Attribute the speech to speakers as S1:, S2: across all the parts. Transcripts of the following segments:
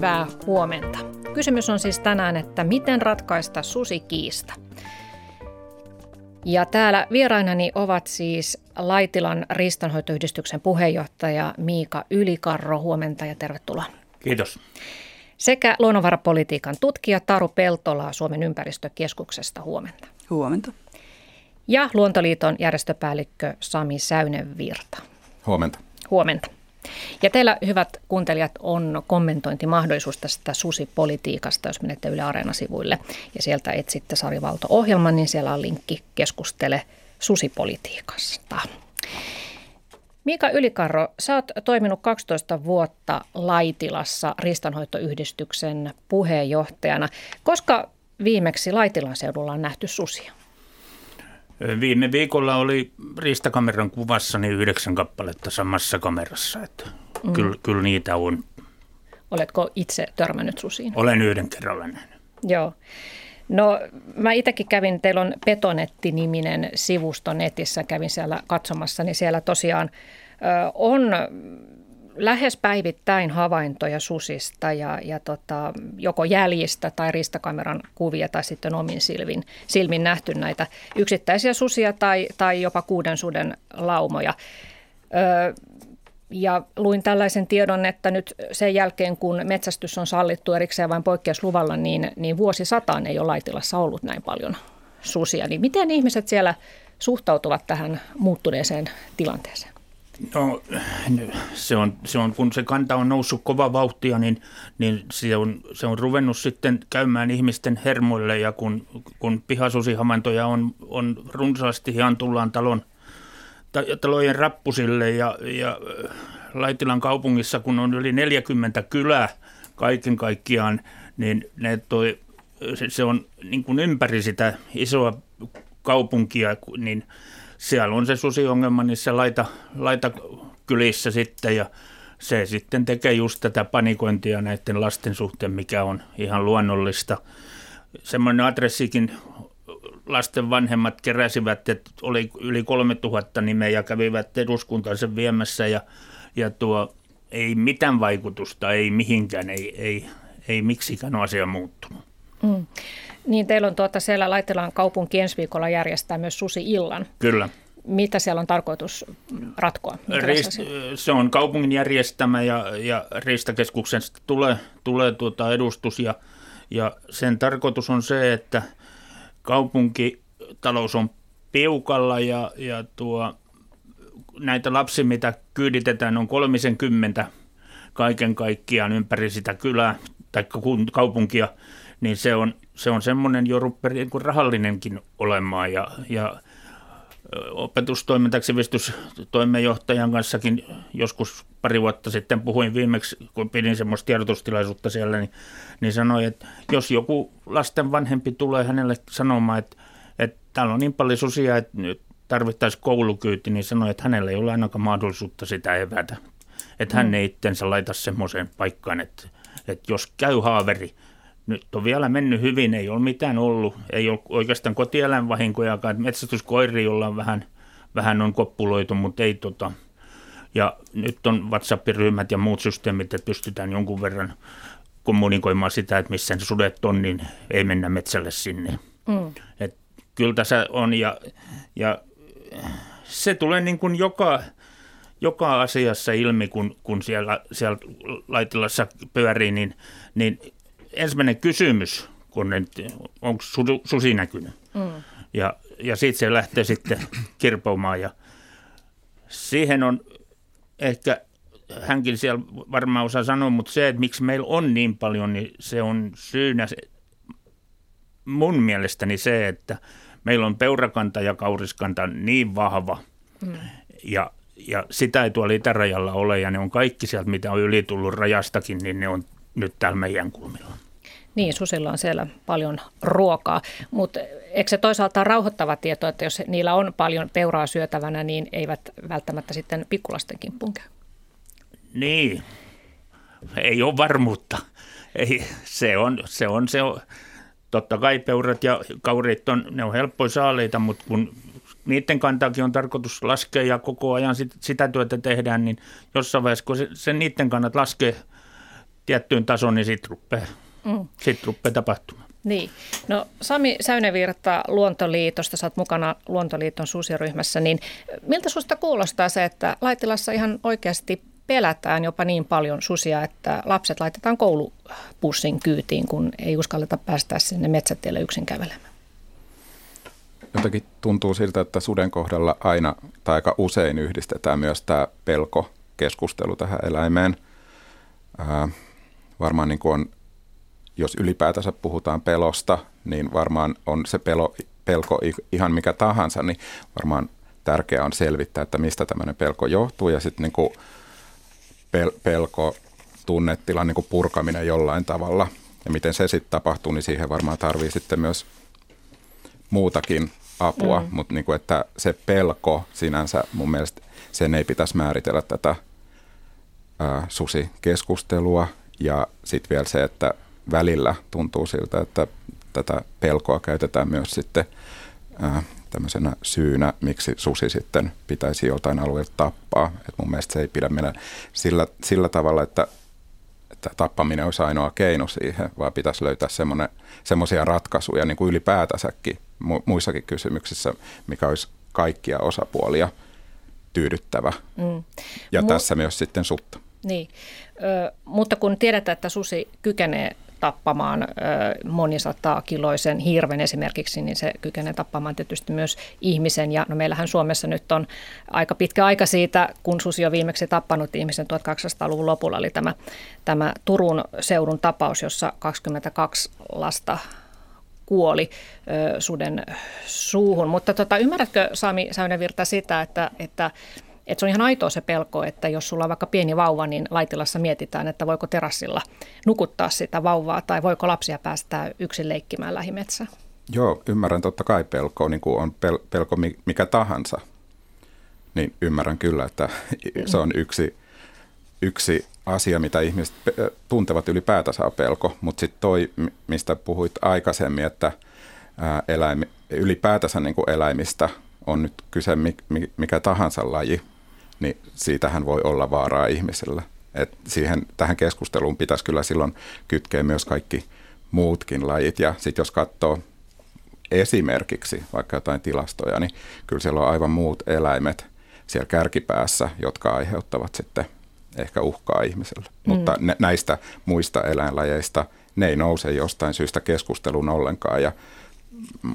S1: Hyvää huomenta. Kysymys on siis tänään, että miten ratkaista susikiista. Ja täällä vierainani ovat siis Laitilan riistanhoitoyhdistyksen puheenjohtaja Miika Ylikarro. Huomenta ja tervetuloa.
S2: Kiitos.
S1: Sekä luonnonvarapolitiikan tutkija Taru Peltola Suomen ympäristökeskuksesta. Huomenta.
S3: Huomenta.
S1: Ja Luontoliiton järjestöpäällikkö Sami Säynenvirta.
S4: Huomenta.
S1: Huomenta. Ja teillä, hyvät kuuntelijat, on kommentointimahdollisuus tästä susipolitiikasta, jos menette Yle Areena-sivuille ja sieltä etsitte Sari Valto-ohjelman, niin siellä on linkki Keskustele susipolitiikasta. Mika Ylikarro, sä oot toiminut 12 vuotta Laitilassa ristanhoitoyhdistyksen puheenjohtajana. Koska viimeksi Laitilan seudulla on nähty susia?
S2: Viime viikolla oli riistakameran kuvassa niin yhdeksän kappaletta samassa kamerassa, että mm. kyllä, kyllä niitä on.
S1: Oletko itse törmännyt susiin?
S2: Olen yhden kerralla nähnyt.
S1: Joo. No mä itsekin kävin, teillä on Petonetti-niminen sivusto netissä, kävin siellä katsomassa, niin siellä tosiaan ö, on lähes päivittäin havaintoja susista ja, ja tota, joko jäljistä tai ristakameran kuvia tai sitten omin silmin, silmin nähty näitä yksittäisiä susia tai, tai jopa kuuden suden laumoja. Ö, ja luin tällaisen tiedon, että nyt sen jälkeen kun metsästys on sallittu erikseen vain poikkeusluvalla, niin, niin vuosisataan ei ole Laitilassa ollut näin paljon susia. Niin miten ihmiset siellä suhtautuvat tähän muuttuneeseen tilanteeseen?
S2: No se on, se on, kun se kanta on noussut kova vauhtia, niin, niin se, on, se on ruvennut sitten käymään ihmisten hermoille ja kun, kun pihasusihamantoja on, on runsaasti ihan tullaan talon, talojen rappusille ja, ja äh, Laitilan kaupungissa, kun on yli 40 kylää kaiken kaikkiaan, niin ne toi, se, se on niin kuin ympäri sitä isoa kaupunkia, niin – siellä on se susiongelma niissä laita, laita kylissä sitten ja se sitten tekee just tätä panikointia näiden lasten suhteen, mikä on ihan luonnollista. Semmoinen adressikin lasten vanhemmat keräsivät, että oli yli 3000 nimeä ja kävivät eduskuntaan sen viemässä ja, ja tuo ei mitään vaikutusta, ei mihinkään, ei, ei, ei miksikään asia muuttunut. Mm.
S1: Niin, teillä on tuota siellä Laitelan kaupunki ensi viikolla järjestää myös Susi-illan.
S2: Kyllä.
S1: Mitä siellä on tarkoitus ratkoa?
S2: Riist, se on kaupungin järjestämä ja, ja Riistakeskuksen tulee, tulee tuota edustus ja, ja sen tarkoitus on se, että kaupunkitalous on piukalla ja, ja tuo, näitä lapsia, mitä kyyditetään, on 30 kaiken kaikkiaan ympäri sitä kylää tai kaupunkia, niin se on, se on semmoinen jo rupperi niin kuin rahallinenkin olemaan ja, ja opetustoiminta- sivistystoimenjohtajan kanssakin joskus pari vuotta sitten puhuin viimeksi, kun pidin semmoista tiedotustilaisuutta siellä, niin, niin sanoin, että jos joku lasten vanhempi tulee hänelle sanomaan, että, että täällä on niin paljon susia, että nyt tarvittaisiin koulukyyti, niin sanoi, että hänellä ei ole ainakaan mahdollisuutta sitä evätä. Että hän mm. ei itsensä laita semmoiseen paikkaan, että, että jos käy haaveri, nyt on vielä mennyt hyvin, ei ole mitään ollut, ei ole oikeastaan kotieläinvahinkojakaan, metsästyskoiri, jolla on vähän, vähän on koppuloitu, mutta ei tota, ja nyt on WhatsApp-ryhmät ja muut systeemit, että pystytään jonkun verran kommunikoimaan sitä, että missä ne sudet on, niin ei mennä metsälle sinne. Mm. Et kyllä tässä on ja, ja se tulee niin kuin joka, joka asiassa ilmi, kun, kun siellä, siellä laitilassa pyörii, niin, niin ensimmäinen kysymys, kun onko susi näkynyt. Mm. Ja, ja siitä se lähtee sitten kirpoumaan ja siihen on ehkä hänkin siellä varmaan osaa sanoa, mutta se, että miksi meillä on niin paljon, niin se on syynä se, mun mielestäni se, että meillä on peurakanta ja kauriskanta niin vahva mm. ja, ja sitä ei tuolla itärajalla ole ja ne on kaikki sieltä, mitä on yli tullut rajastakin, niin ne on nyt täällä meidän kulmilla.
S1: Niin, susilla on siellä paljon ruokaa, mutta eikö se toisaalta rauhoittava tieto, että jos niillä on paljon peuraa syötävänä, niin eivät välttämättä sitten pikkulasten kimppuun käy?
S2: Niin, ei ole varmuutta. Ei, se on, se on, se on. Totta kai peurat ja kaurit on, ne on helppoja saaleita, mutta kun niiden kantaakin on tarkoitus laskea ja koko ajan sit, sitä työtä tehdään, niin jossain vaiheessa, kun se, se niiden kannat laskee tiettyyn tasoon, niin sitten rupeaa, mm. sit rupeaa tapahtumaan.
S1: Niin. No Sami Säynevirta Luontoliitosta, sä oot mukana Luontoliiton susiryhmässä, niin miltä susta kuulostaa se, että Laitilassa ihan oikeasti pelätään jopa niin paljon susia, että lapset laitetaan koulupussin kyytiin, kun ei uskalleta päästä sinne metsätielle yksin kävelemään?
S3: Jotenkin tuntuu siltä, että suden kohdalla aina tai aika usein yhdistetään myös tämä pelko keskustelu tähän eläimeen. Ää, varmaan niin kuin on, jos ylipäätänsä puhutaan pelosta, niin varmaan on se pelo, pelko ihan mikä tahansa, niin varmaan tärkeää on selvittää, että mistä tämmöinen pelko johtuu ja sitten niin kuin pel- pelko, tunnetilan niin purkaminen jollain tavalla. Ja miten se sitten tapahtuu, niin siihen varmaan tarvii sitten myös muutakin apua, mm. mutta niin kuin, että se pelko sinänsä mun mielestä sen ei pitäisi määritellä tätä ää, susikeskustelua ja sitten vielä se, että välillä tuntuu siltä, että tätä pelkoa käytetään myös sitten ää, tämmöisenä syynä, miksi susi sitten pitäisi jotain alueelta tappaa. Et mun mielestä se ei pidä mennä sillä, sillä tavalla, että, että tappaminen olisi ainoa keino siihen, vaan pitäisi löytää semmoisia ratkaisuja niin kuin ylipäätänsäkin muissakin kysymyksissä, mikä olisi kaikkia osapuolia tyydyttävä. Mm. Ja Mu- tässä myös sitten sutta.
S1: Niin, Ö, mutta kun tiedetään, että susi kykenee tappamaan monisataa kiloisen hirven esimerkiksi, niin se kykenee tappamaan tietysti myös ihmisen. Ja no meillähän Suomessa nyt on aika pitkä aika siitä, kun susi on viimeksi tappanut ihmisen 1800-luvun lopulla, oli tämä, tämä Turun seudun tapaus, jossa 22 lasta kuoli ö, suden suuhun. Mutta tota, ymmärrätkö Sami Säynävirta sitä, että, että että se on ihan aitoa se pelko, että jos sulla on vaikka pieni vauva, niin laitilassa mietitään, että voiko terassilla nukuttaa sitä vauvaa tai voiko lapsia päästää yksin leikkimään lähimetsään.
S3: Joo, ymmärrän totta kai pelkoa, niin kuin on pel- pelko mikä tahansa. Niin ymmärrän kyllä, että se on yksi, yksi asia, mitä ihmiset tuntevat ylipäätänsä pelko. Mutta sitten toi, mistä puhuit aikaisemmin, että eläimi, ylipäätänsä niin kuin eläimistä on nyt kyse mikä tahansa laji, niin siitähän voi olla vaaraa ihmisellä. Et siihen, tähän keskusteluun pitäisi kyllä silloin kytkeä myös kaikki muutkin lajit. Ja sitten jos katsoo esimerkiksi vaikka jotain tilastoja, niin kyllä siellä on aivan muut eläimet siellä kärkipäässä, jotka aiheuttavat sitten ehkä uhkaa ihmiselle. Mm. Mutta näistä muista eläinlajeista ne ei nouse jostain syystä keskusteluun ollenkaan. Ja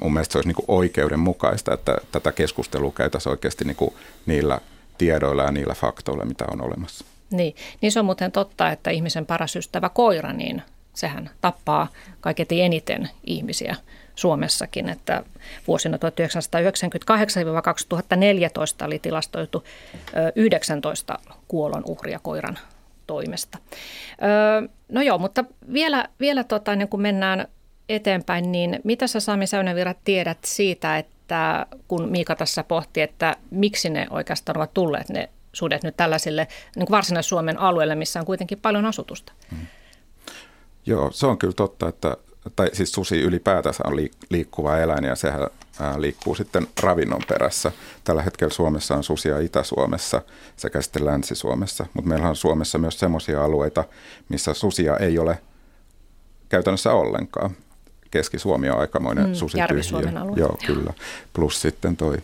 S3: mun mielestä se olisi niin oikeudenmukaista, että tätä keskustelua käytäisiin oikeasti niin niillä tiedoilla ja niillä faktoilla, mitä on olemassa.
S1: Niin, niin se on muuten totta, että ihmisen paras ystävä koira, niin sehän tappaa kaiketi eniten ihmisiä Suomessakin, että vuosina 1998-2014 oli tilastoitu 19 kuolon uhria koiran toimesta. No joo, mutta vielä, vielä tota, ennen kuin mennään eteenpäin, niin mitä sä Sami Säynävirrat tiedät siitä, että että kun Miika tässä pohti, että miksi ne oikeastaan ovat tulleet ne sudet nyt tällaisille niin Varsinais-Suomen alueelle, missä on kuitenkin paljon asutusta. Hmm.
S3: Joo, se on kyllä totta, että tai siis susi ylipäätänsä on liikkuva eläin ja sehän liikkuu sitten ravinnon perässä. Tällä hetkellä Suomessa on susia Itä-Suomessa sekä sitten Länsi-Suomessa, mutta meillä on Suomessa myös sellaisia alueita, missä susia ei ole käytännössä ollenkaan. Keski-Suomi on aikamoinen mm, susityhjiö. Joo, kyllä. Plus sitten toi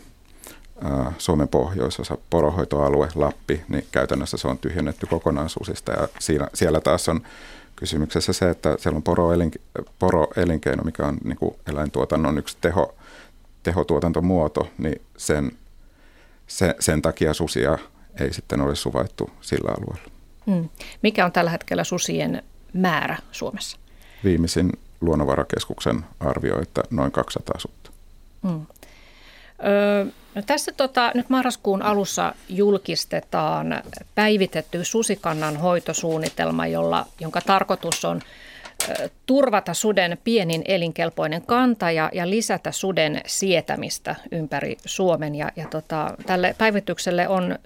S3: ä, Suomen pohjoisosa, porohoitoalue, Lappi, niin käytännössä se on tyhjennetty kokonaan susista. Ja siinä, siellä taas on kysymyksessä se, että siellä on poroelink, poroelinkeino, mikä on niin kuin eläintuotannon yksi teho, tehotuotantomuoto, niin sen, se, sen takia susia ei sitten ole suvaittu sillä alueella.
S1: Mm. Mikä on tällä hetkellä susien määrä Suomessa?
S3: Viimeisin luonnonvarakeskuksen arvio, että noin 200 sutta. Hmm.
S1: Öö, no tässä tota, nyt marraskuun alussa julkistetaan päivitetty susikannan hoitosuunnitelma, jolla, jonka tarkoitus on turvata suden pienin elinkelpoinen kanta ja, ja lisätä suden sietämistä ympäri Suomen. Ja, ja tota, tälle päivitykselle on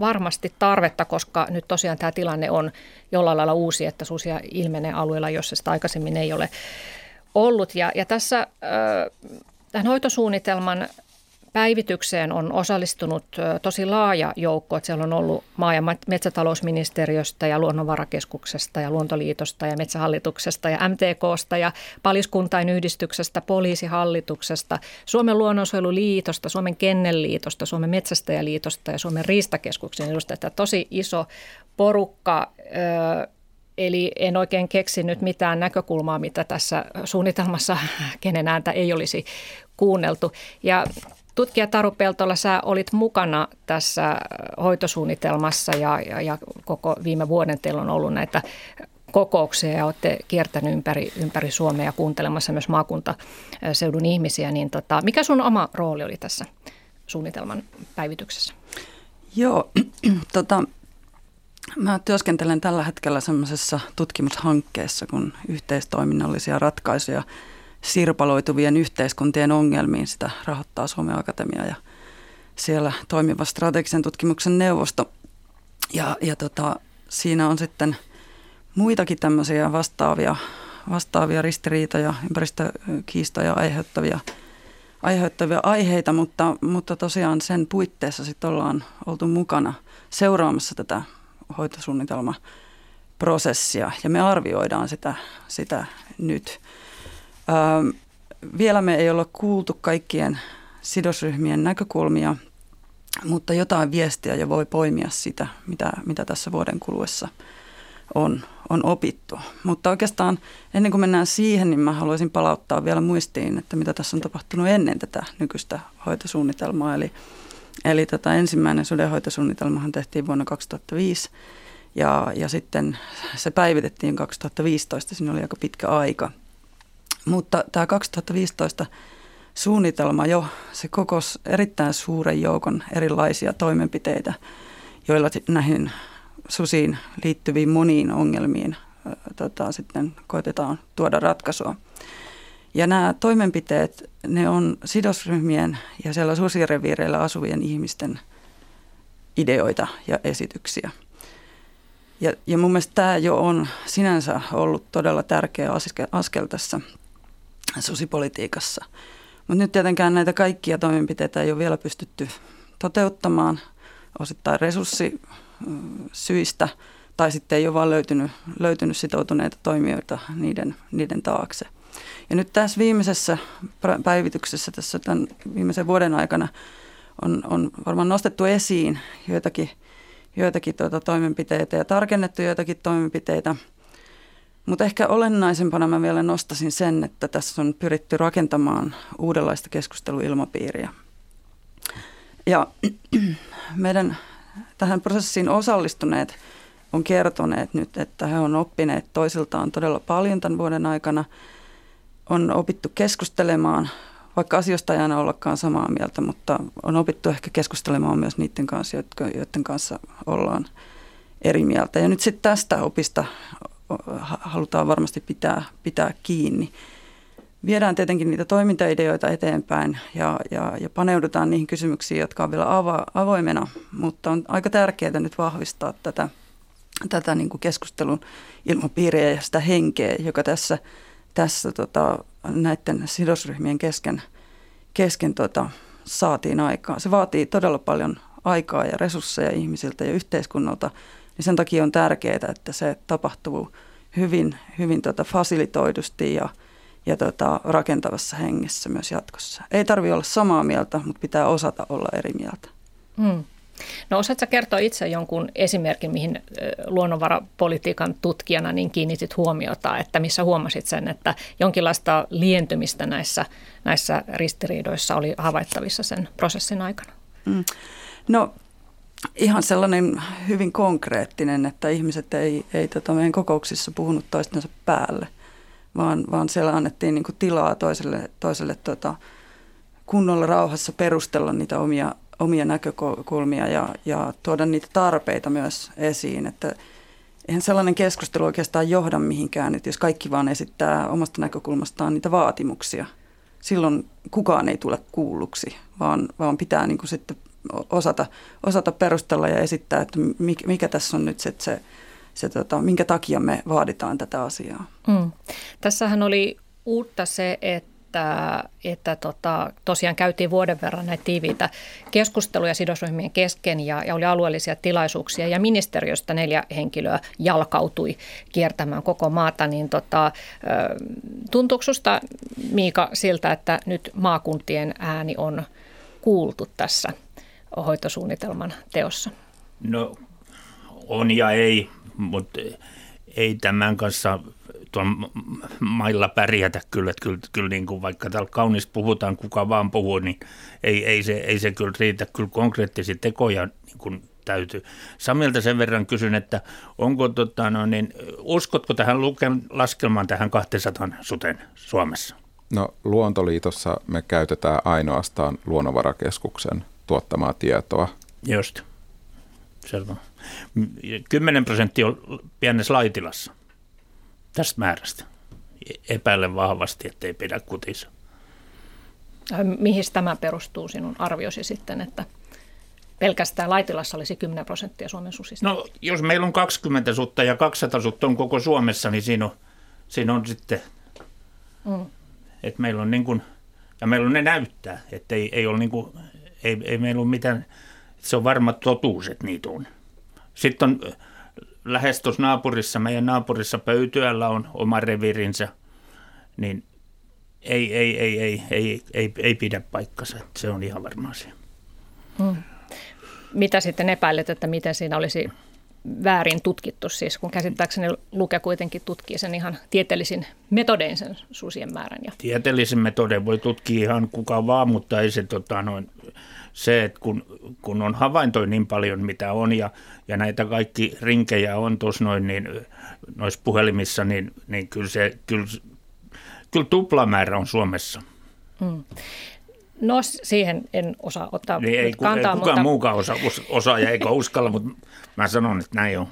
S1: varmasti tarvetta, koska nyt tosiaan tämä tilanne on jollain lailla uusi, että susia ilmenee alueella, jossa sitä aikaisemmin ei ole ollut. Ja, ja tässä tämän hoitosuunnitelman päivitykseen on osallistunut tosi laaja joukko. Että siellä on ollut maa- ja metsätalousministeriöstä ja luonnonvarakeskuksesta ja luontoliitosta ja metsähallituksesta ja MTKsta ja paliskuntain yhdistyksestä, poliisihallituksesta, Suomen luonnonsuojeluliitosta, Suomen kennelliitosta, Suomen metsästäjäliitosta ja Suomen riistakeskuksen edustajat. Tosi iso porukka. Eli en oikein keksinyt mitään näkökulmaa, mitä tässä suunnitelmassa kenen ääntä ei olisi kuunneltu. Ja Tutkija Taru Peltola, sä olit mukana tässä hoitosuunnitelmassa ja, ja, ja koko viime vuoden teillä on ollut näitä kokouksia ja olette kiertänyt ympäri, ympäri Suomea ja kuuntelemassa myös maakuntaseudun ihmisiä. Niin tota, mikä sun oma rooli oli tässä suunnitelman päivityksessä?
S4: Joo, tota, mä työskentelen tällä hetkellä semmoisessa tutkimushankkeessa, kun yhteistoiminnallisia ratkaisuja – sirpaloituvien yhteiskuntien ongelmiin. Sitä rahoittaa Suomen Akatemia ja siellä toimiva strategisen tutkimuksen neuvosto. Ja, ja tota, siinä on sitten muitakin tämmöisiä vastaavia, vastaavia ristiriitoja, ympäristökiistoja aiheuttavia, aiheuttavia aiheita, mutta, mutta tosiaan sen puitteissa sitten ollaan oltu mukana seuraamassa tätä hoitosuunnitelmaprosessia ja me arvioidaan sitä, sitä nyt. Ähm, vielä me ei olla kuultu kaikkien sidosryhmien näkökulmia, mutta jotain viestiä jo voi poimia sitä, mitä, mitä tässä vuoden kuluessa on, on opittu. Mutta oikeastaan ennen kuin mennään siihen, niin mä haluaisin palauttaa vielä muistiin, että mitä tässä on tapahtunut ennen tätä nykyistä hoitosuunnitelmaa. Eli, eli tota ensimmäinen sudenhoitosuunnitelmahan tehtiin vuonna 2005 ja, ja sitten se päivitettiin 2015, siinä oli aika pitkä aika – mutta tämä 2015 suunnitelma jo, se kokos erittäin suuren joukon erilaisia toimenpiteitä, joilla näihin susiin liittyviin moniin ongelmiin tota, sitten koitetaan tuoda ratkaisua. Ja nämä toimenpiteet, ne on sidosryhmien ja siellä susireviireillä asuvien ihmisten ideoita ja esityksiä. Ja, ja mun mielestä tämä jo on sinänsä ollut todella tärkeä askel, askel tässä susipolitiikassa. Mutta nyt tietenkään näitä kaikkia toimenpiteitä ei ole vielä pystytty toteuttamaan osittain resurssisyistä tai sitten ei ole vaan löytynyt, löytynyt sitoutuneita toimijoita niiden, niiden taakse. Ja nyt tässä viimeisessä päivityksessä tässä tämän viimeisen vuoden aikana on, on varmaan nostettu esiin joitakin, joitakin tuota toimenpiteitä ja tarkennettu joitakin toimenpiteitä – mutta ehkä olennaisempana mä vielä nostasin sen, että tässä on pyritty rakentamaan uudenlaista keskusteluilmapiiriä. Ja meidän tähän prosessiin osallistuneet on kertoneet nyt, että he on oppineet toisiltaan todella paljon tämän vuoden aikana. On opittu keskustelemaan, vaikka asioista ei aina ollakaan samaa mieltä, mutta on opittu ehkä keskustelemaan myös niiden kanssa, joiden kanssa ollaan eri mieltä. Ja nyt sitten tästä opista halutaan varmasti pitää, pitää kiinni. Viedään tietenkin niitä toimintaideoita eteenpäin ja, ja, ja paneudutaan niihin kysymyksiin, jotka on vielä avo, avoimena, mutta on aika tärkeää nyt vahvistaa tätä, tätä niin kuin keskustelun ilmapiiriä ja sitä henkeä, joka tässä, tässä tota, näiden sidosryhmien kesken, kesken tota, saatiin aikaan. Se vaatii todella paljon aikaa ja resursseja ihmisiltä ja yhteiskunnalta – niin sen takia on tärkeää, että se tapahtuu hyvin, hyvin tota fasilitoidusti ja, ja tota rakentavassa hengessä myös jatkossa. Ei tarvitse olla samaa mieltä, mutta pitää osata olla eri mieltä. Hmm.
S1: No osaatko kertoa itse jonkun esimerkin, mihin luonnonvarapolitiikan tutkijana niin kiinnitit huomiota, että missä huomasit sen, että jonkinlaista lientymistä näissä, näissä ristiriidoissa oli havaittavissa sen prosessin aikana? Mm.
S4: No ihan sellainen hyvin konkreettinen, että ihmiset ei, ei tota meidän kokouksissa puhunut toistensa päälle, vaan, vaan siellä annettiin niin tilaa toiselle, toiselle tota, kunnolla rauhassa perustella niitä omia, omia näkökulmia ja, ja tuoda niitä tarpeita myös esiin. Että eihän sellainen keskustelu oikeastaan johda mihinkään, että jos kaikki vaan esittää omasta näkökulmastaan niitä vaatimuksia, silloin kukaan ei tule kuulluksi, vaan, vaan pitää niin kuin sitten osata, osata perustella ja esittää, että mikä, tässä on nyt se, se, se tota, minkä takia me vaaditaan tätä asiaa. Mm.
S1: Tässähän oli uutta se, että että, että tota, tosiaan käytiin vuoden verran näitä tiiviitä keskusteluja sidosryhmien kesken ja, ja oli alueellisia tilaisuuksia ja ministeriöstä neljä henkilöä jalkautui kiertämään koko maata, niin tota, tuntuuko Miika siltä, että nyt maakuntien ääni on kuultu tässä hoitosuunnitelman teossa?
S2: No on ja ei, mutta ei tämän kanssa tuon mailla pärjätä kyllä, että kyllä, kyllä niin kuin vaikka täällä kaunista puhutaan, kuka vaan puhuu, niin ei, ei, se, ei se kyllä riitä, kyllä konkreettisia tekoja niin kuin täytyy. Samilta sen verran kysyn, että onko, tota, no niin, uskotko tähän luken, laskelmaan tähän 200 suten Suomessa?
S3: No Luontoliitossa me käytetään ainoastaan Luonnonvarakeskuksen tuottamaa tietoa.
S2: Just. Selvä. 10 prosenttia on pienessä laitilassa tästä määrästä. Epäilen vahvasti, että ei pidä kutissa.
S1: Mihin tämä perustuu sinun arviosi sitten, että pelkästään Laitilassa olisi 10 prosenttia Suomen susista?
S2: No jos meillä on 20 sutta ja 200 sutta on koko Suomessa, niin siinä on, siinä on sitten, mm. että meillä on niin kuin, ja meillä on ne näyttää, että ei, ei ole niin kuin, ei, ei meillä ole mitään, se on varma totuus, että niitä on. Sitten on lähes tuossa naapurissa, meidän naapurissa Pöytyällä on oma revirinsä, niin ei, ei, ei, ei, ei, ei, ei pidä paikkansa. Se on ihan varma asia. Hmm.
S1: Mitä sitten epäilet, että miten siinä olisi väärin tutkittu, siis kun käsittääkseni Luke kuitenkin tutkii sen ihan tieteellisin metodein sen susien määrän. Ja...
S2: Tieteellisin metodein voi tutkia ihan kuka vaan, mutta ei se tota, noin, se, että kun, kun on havaintoja niin paljon, mitä on, ja, ja näitä kaikki rinkejä on tuossa noin, niin noissa puhelimissa, niin, niin kyllä se, kyllä, kyllä tuplamäärä on Suomessa. Hmm.
S1: No siihen en osaa ottaa
S2: niin ei, kantaa. Ei kukaan mutta... muukaan osaa, osaa ja eikä uskalla, mutta mä sanon, että näin on.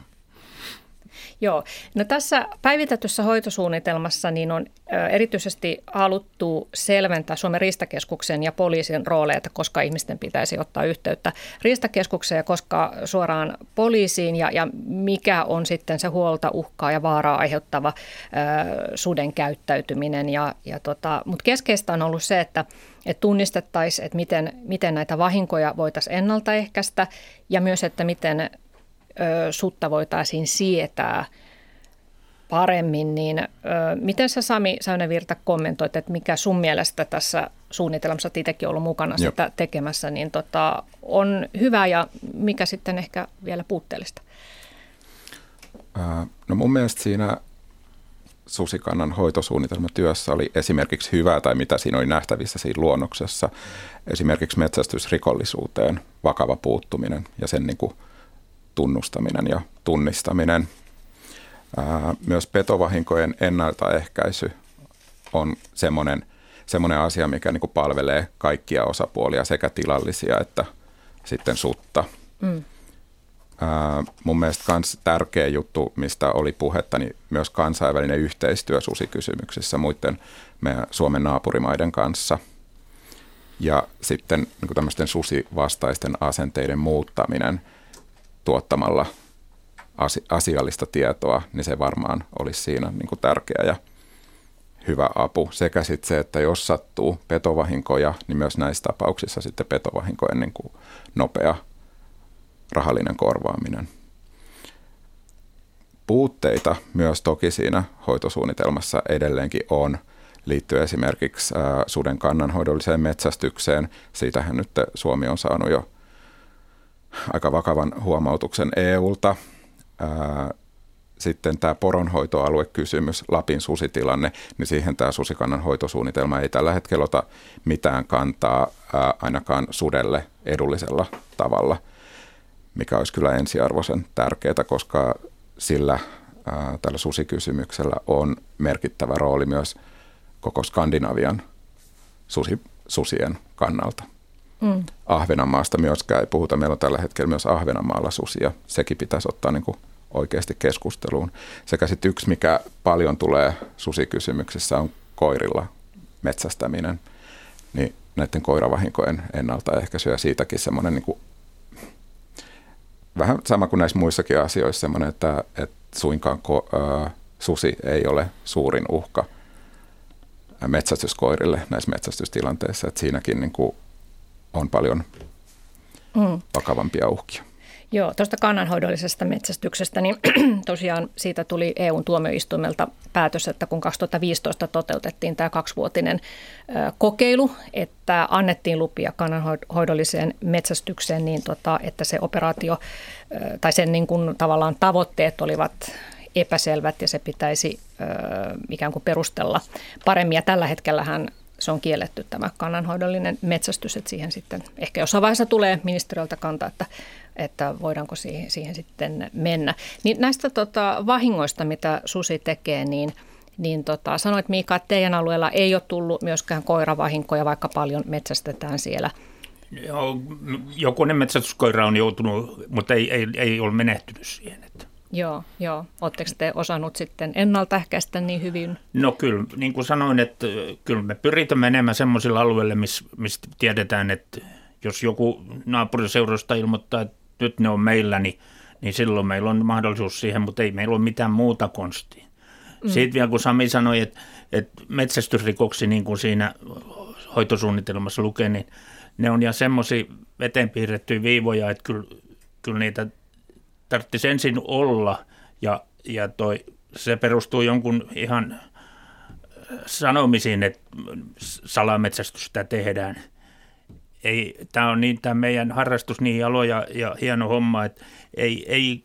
S1: Joo. No tässä päivitetyssä hoitosuunnitelmassa niin on erityisesti haluttu selventää Suomen riistakeskuksen ja poliisin rooleita, koska ihmisten pitäisi ottaa yhteyttä riistakeskukseen ja koska suoraan poliisiin ja, ja mikä on sitten se huolta, uhkaa ja vaaraa aiheuttava ö, suden käyttäytyminen. Ja, ja tota, Mutta keskeistä on ollut se, että että tunnistettaisiin, että miten, miten näitä vahinkoja voitaisiin ennaltaehkäistä ja myös, että miten sutta voitaisiin sietää paremmin, niin ö, miten sä Sami Säynevirta kommentoit, että mikä sun mielestä tässä suunnitelmassa, että itsekin ollut mukana Jop. sitä tekemässä, niin tota, on hyvä ja mikä sitten ehkä vielä puutteellista?
S3: no mun mielestä siinä susikannan hoitosuunnitelmatyössä oli esimerkiksi hyvää tai mitä siinä oli nähtävissä siinä luonnoksessa. Esimerkiksi metsästysrikollisuuteen vakava puuttuminen ja sen niin kuin – tunnustaminen ja tunnistaminen. Myös petovahinkojen ennaltaehkäisy on semmoinen, semmoinen asia, mikä niin kuin palvelee kaikkia osapuolia, sekä tilallisia että sitten sutta. Mm. mun mielestä myös tärkeä juttu, mistä oli puhetta, niin myös kansainvälinen yhteistyö susikysymyksissä muiden meidän Suomen naapurimaiden kanssa. Ja sitten niin tämmöisten susivastaisten asenteiden muuttaminen – tuottamalla asiallista tietoa, niin se varmaan olisi siinä niin kuin tärkeä ja hyvä apu. Sekä sitten se, että jos sattuu petovahinkoja, niin myös näissä tapauksissa sitten petovahinkojen niin kuin nopea rahallinen korvaaminen. Puutteita myös toki siinä hoitosuunnitelmassa edelleenkin on, liittyy esimerkiksi suden kannanhoidolliseen metsästykseen. Siitähän nyt Suomi on saanut jo aika vakavan huomautuksen EUlta. Sitten tämä poronhoitoaluekysymys, Lapin susitilanne, niin siihen tämä susikannan hoitosuunnitelma ei tällä hetkellä ota mitään kantaa ainakaan sudelle edullisella tavalla, mikä olisi kyllä ensiarvoisen tärkeää, koska sillä tällä susikysymyksellä on merkittävä rooli myös koko Skandinavian susi, susien kannalta. Mm. Ahvenanmaasta myöskään ei puhuta. Meillä on tällä hetkellä myös Ahvenanmaalla susia. Sekin pitäisi ottaa niin kuin oikeasti keskusteluun. Sekä sitten yksi, mikä paljon tulee susikysymyksissä, on koirilla metsästäminen. Niin näiden koiravahinkojen ennaltaehkäisy ja siitäkin semmoinen niin vähän sama kuin näissä muissakin asioissa semmoinen, että, että suinkaan ko, ää, susi ei ole suurin uhka metsästyskoirille näissä metsästystilanteissa, että siinäkin niin kuin on paljon mm. vakavampia uhkia.
S1: Joo, tuosta kannanhoidollisesta metsästyksestä, niin tosiaan siitä tuli EUn tuomioistuimelta päätös, että kun 2015 toteutettiin tämä kaksivuotinen kokeilu, että annettiin lupia kannanhoidolliseen metsästykseen, niin tota, että se operaatio tai sen niin kuin tavallaan tavoitteet olivat epäselvät ja se pitäisi ikään kuin perustella paremmin. Ja tällä hetkellähän se on kielletty tämä kannanhoidollinen metsästys, että siihen sitten ehkä jossain vaiheessa tulee ministeriöltä kantaa, että, että voidaanko siihen, siihen sitten mennä. Niin näistä tota, vahingoista, mitä susi tekee, niin niin tota, sanoit Miika, että teidän alueella ei ole tullut myöskään koiravahinkoja, vaikka paljon metsästetään siellä.
S2: Joo, jokunen metsästyskoira on joutunut, mutta ei, ei, ei ole menehtynyt siihen. Että.
S1: Joo, joo. Oletteko te osannut sitten ennaltaehkäistä niin hyvin?
S2: No kyllä, niin kuin sanoin, että kyllä me pyritään menemään semmoisilla alueilla, missä, missä tiedetään, että jos joku naapuriseurasta ilmoittaa, että nyt ne on meillä, niin, niin silloin meillä on mahdollisuus siihen, mutta ei meillä ole mitään muuta konstia. Mm. Siitä vielä kun Sami sanoi, että, että metsästysrikoksi, niin kuin siinä hoitosuunnitelmassa lukee, niin ne on ja semmoisia veteen piirrettyjä viivoja, että kyllä, kyllä niitä tarvitsisi ensin olla ja, ja toi, se perustuu jonkun ihan äh, sanomisiin, että salametsästystä tehdään. Ei, tämä on niin, tämä meidän harrastus niin jalo ja, ja hieno homma, että ei, ei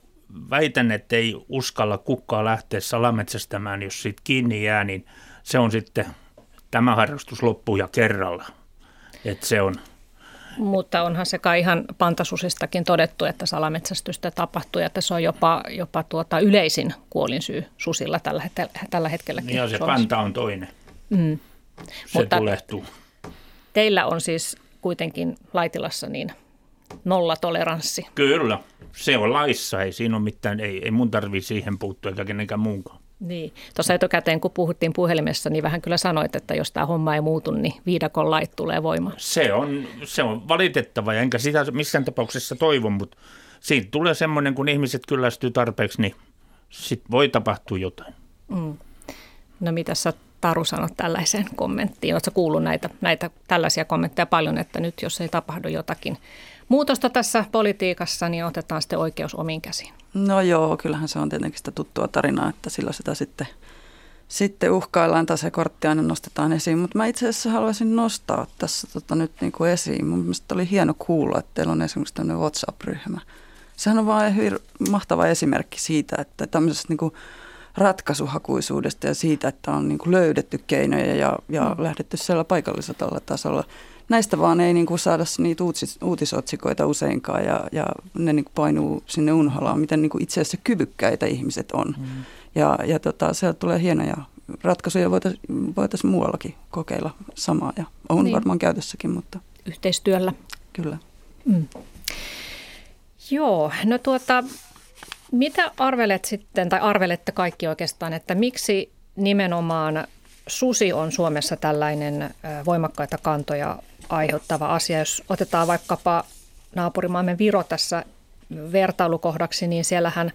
S2: väitän, että ei uskalla kukkaa lähteä salametsästämään, jos siitä kiinni jää, niin se on sitten tämä harrastus loppuu ja kerralla. Että se on,
S1: mutta onhan se kai ihan pantasusistakin todettu, että salametsästystä tapahtuu ja että se on jopa, jopa tuota yleisin kuolinsyy susilla tällä, tällä hetkelläkin.
S2: Niin ja se panta on toinen. Mm. Se Mutta tulehtuu.
S1: Teillä on siis kuitenkin Laitilassa niin nolla toleranssi.
S2: Kyllä, se on laissa, ei siinä ole mitään, ei, ei mun tarvitse siihen puuttua eikä kenenkään muunkaan.
S1: Niin. Tuossa etukäteen, kun puhuttiin puhelimessa, niin vähän kyllä sanoit, että jos tämä homma ei muutu, niin viidakon lait tulee voimaan.
S2: Se on, se on valitettava, ja enkä sitä missään tapauksessa toivon, mutta siitä tulee semmoinen, kun ihmiset kyllästyy tarpeeksi, niin sitten voi tapahtua jotain. Mm.
S1: No mitä sä Taru sanot tällaiseen kommenttiin? Oletko kuullut näitä, näitä tällaisia kommentteja paljon, että nyt jos ei tapahdu jotakin muutosta tässä politiikassa, niin otetaan sitten oikeus omiin käsiin?
S4: No joo, kyllähän se on tietenkin sitä tuttua tarinaa, että silloin sitä sitten, sitten uhkaillaan tai se kortti aina nostetaan esiin. Mutta mä itse asiassa haluaisin nostaa tässä tota nyt niin kuin esiin. Mun mielestä oli hieno kuulla, että teillä on esimerkiksi tämmöinen WhatsApp-ryhmä. Sehän on vain hyvin mahtava esimerkki siitä, että tämmöisestä niin kuin ratkaisuhakuisuudesta ja siitä, että on niin kuin löydetty keinoja ja, ja mm. lähdetty siellä paikallisella tasolla näistä vaan ei niin kuin saada niitä uutis, uutisotsikoita useinkaan ja, ja ne niin kuin painuu sinne unholaan, miten niin kuin itse asiassa kyvykkäitä ihmiset on. Mm. Ja, ja tota, sieltä tulee hienoja ratkaisuja, voitaisiin voitais muuallakin kokeilla samaa ja on niin. varmaan käytössäkin. Mutta.
S1: Yhteistyöllä.
S4: Kyllä. Mm.
S1: Joo, no tuota, mitä arvelet sitten, tai arvelette kaikki oikeastaan, että miksi nimenomaan susi on Suomessa tällainen voimakkaita kantoja aiheuttava asia. Jos otetaan vaikkapa naapurimaamme Viro tässä vertailukohdaksi, niin siellähän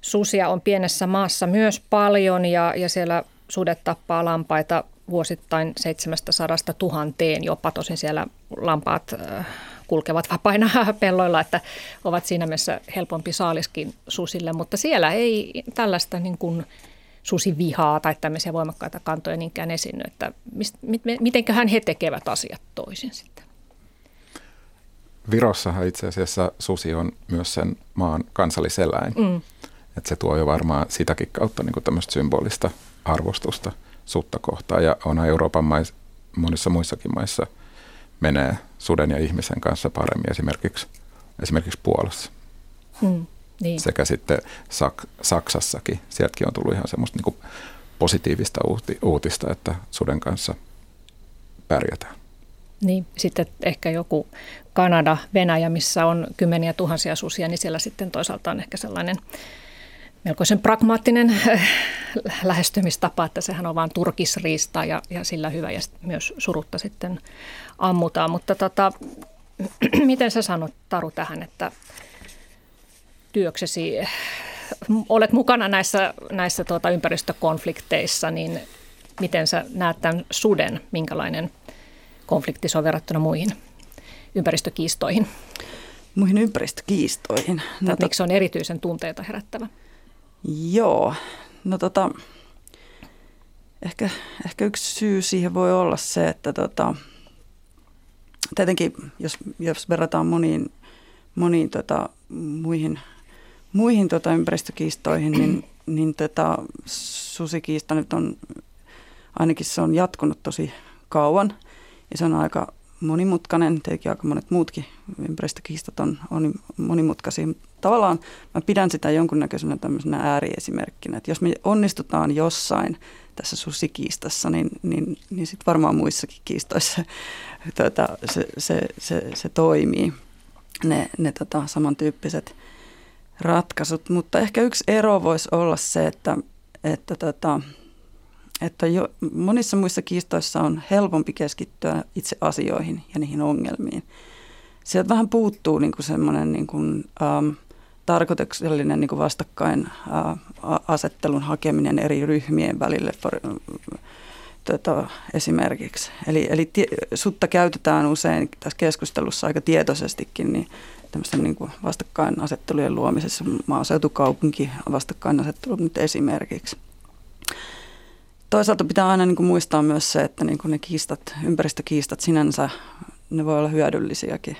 S1: susia on pienessä maassa myös paljon ja, ja siellä sudet tappaa lampaita vuosittain 700 tuhanteen jopa. Tosin siellä lampaat äh, kulkevat vapaina pelloilla, että ovat siinä mielessä helpompi saaliskin susille, mutta siellä ei tällaista niin kuin susivihaa tai tämmöisiä voimakkaita kantoja niinkään esiinny, että mitenköhän he tekevät asiat toisin sitten?
S3: Virossahan itse asiassa susi on myös sen maan kansalliseläin. Mm. Että se tuo jo varmaan sitäkin kautta niin tämmöistä symbolista arvostusta sutta kohtaan. Ja on Euroopan mais, monissa muissakin maissa menee suden ja ihmisen kanssa paremmin, esimerkiksi, esimerkiksi Puolassa. Mm. Niin. Sekä sitten Sak- Saksassakin. Sieltäkin on tullut ihan semmoista niin positiivista uuti- uutista, että suden kanssa pärjätään.
S1: Niin, sitten ehkä joku Kanada, Venäjä, missä on kymmeniä tuhansia susia, niin siellä sitten toisaalta on ehkä sellainen melkoisen pragmaattinen äh, lähestymistapa, että sehän on vain turkisriista ja, ja sillä hyvä ja myös surutta sitten ammutaan. Mutta tota, miten sä sanot Taru tähän, että työksesi olet mukana näissä, näissä tuota ympäristökonflikteissa, niin miten sä näet tämän suden, minkälainen konflikti se on verrattuna muihin ympäristökiistoihin?
S4: Muihin ympäristökiistoihin?
S1: No, tot... miksi se on erityisen tunteita herättävä?
S4: Joo, no tota, ehkä, ehkä yksi syy siihen voi olla se, että tota, tietenkin jos, jos verrataan moniin, moniin tota, muihin, muihin tota ympäristökiistoihin, niin, niin tota, susikiista nyt on, ainakin se on jatkunut tosi kauan ja se on aika monimutkainen, tietenkin aika monet muutkin ympäristökiistat on, on monimutkaisia. Tavallaan mä pidän sitä jonkunnäköisenä tämmöisenä ääriesimerkkinä, että jos me onnistutaan jossain tässä susikiistassa, niin, niin, niin sitten varmaan muissakin kiistoissa tuota, se, se, se, se toimii, ne, ne tota, samantyyppiset ratkaisut. Mutta ehkä yksi ero voisi olla se, että, että tota, että jo, monissa muissa kiistoissa on helpompi keskittyä itse asioihin ja niihin ongelmiin. Sieltä vähän puuttuu niin semmoinen niin ähm, tarkoituksellinen niin vastakkain äh, asettelun hakeminen eri ryhmien välille tota, esimerkiksi. Eli, eli tie, sutta käytetään usein tässä keskustelussa aika tietoisestikin niin tämmöisten niin kuin vastakkainasettelujen luomisessa, maaseutukaupunki vastakkainasettelu nyt esimerkiksi toisaalta pitää aina niin kuin muistaa myös se, että niin kuin ne kiistat, ympäristökiistat sinänsä, ne voi olla hyödyllisiäkin.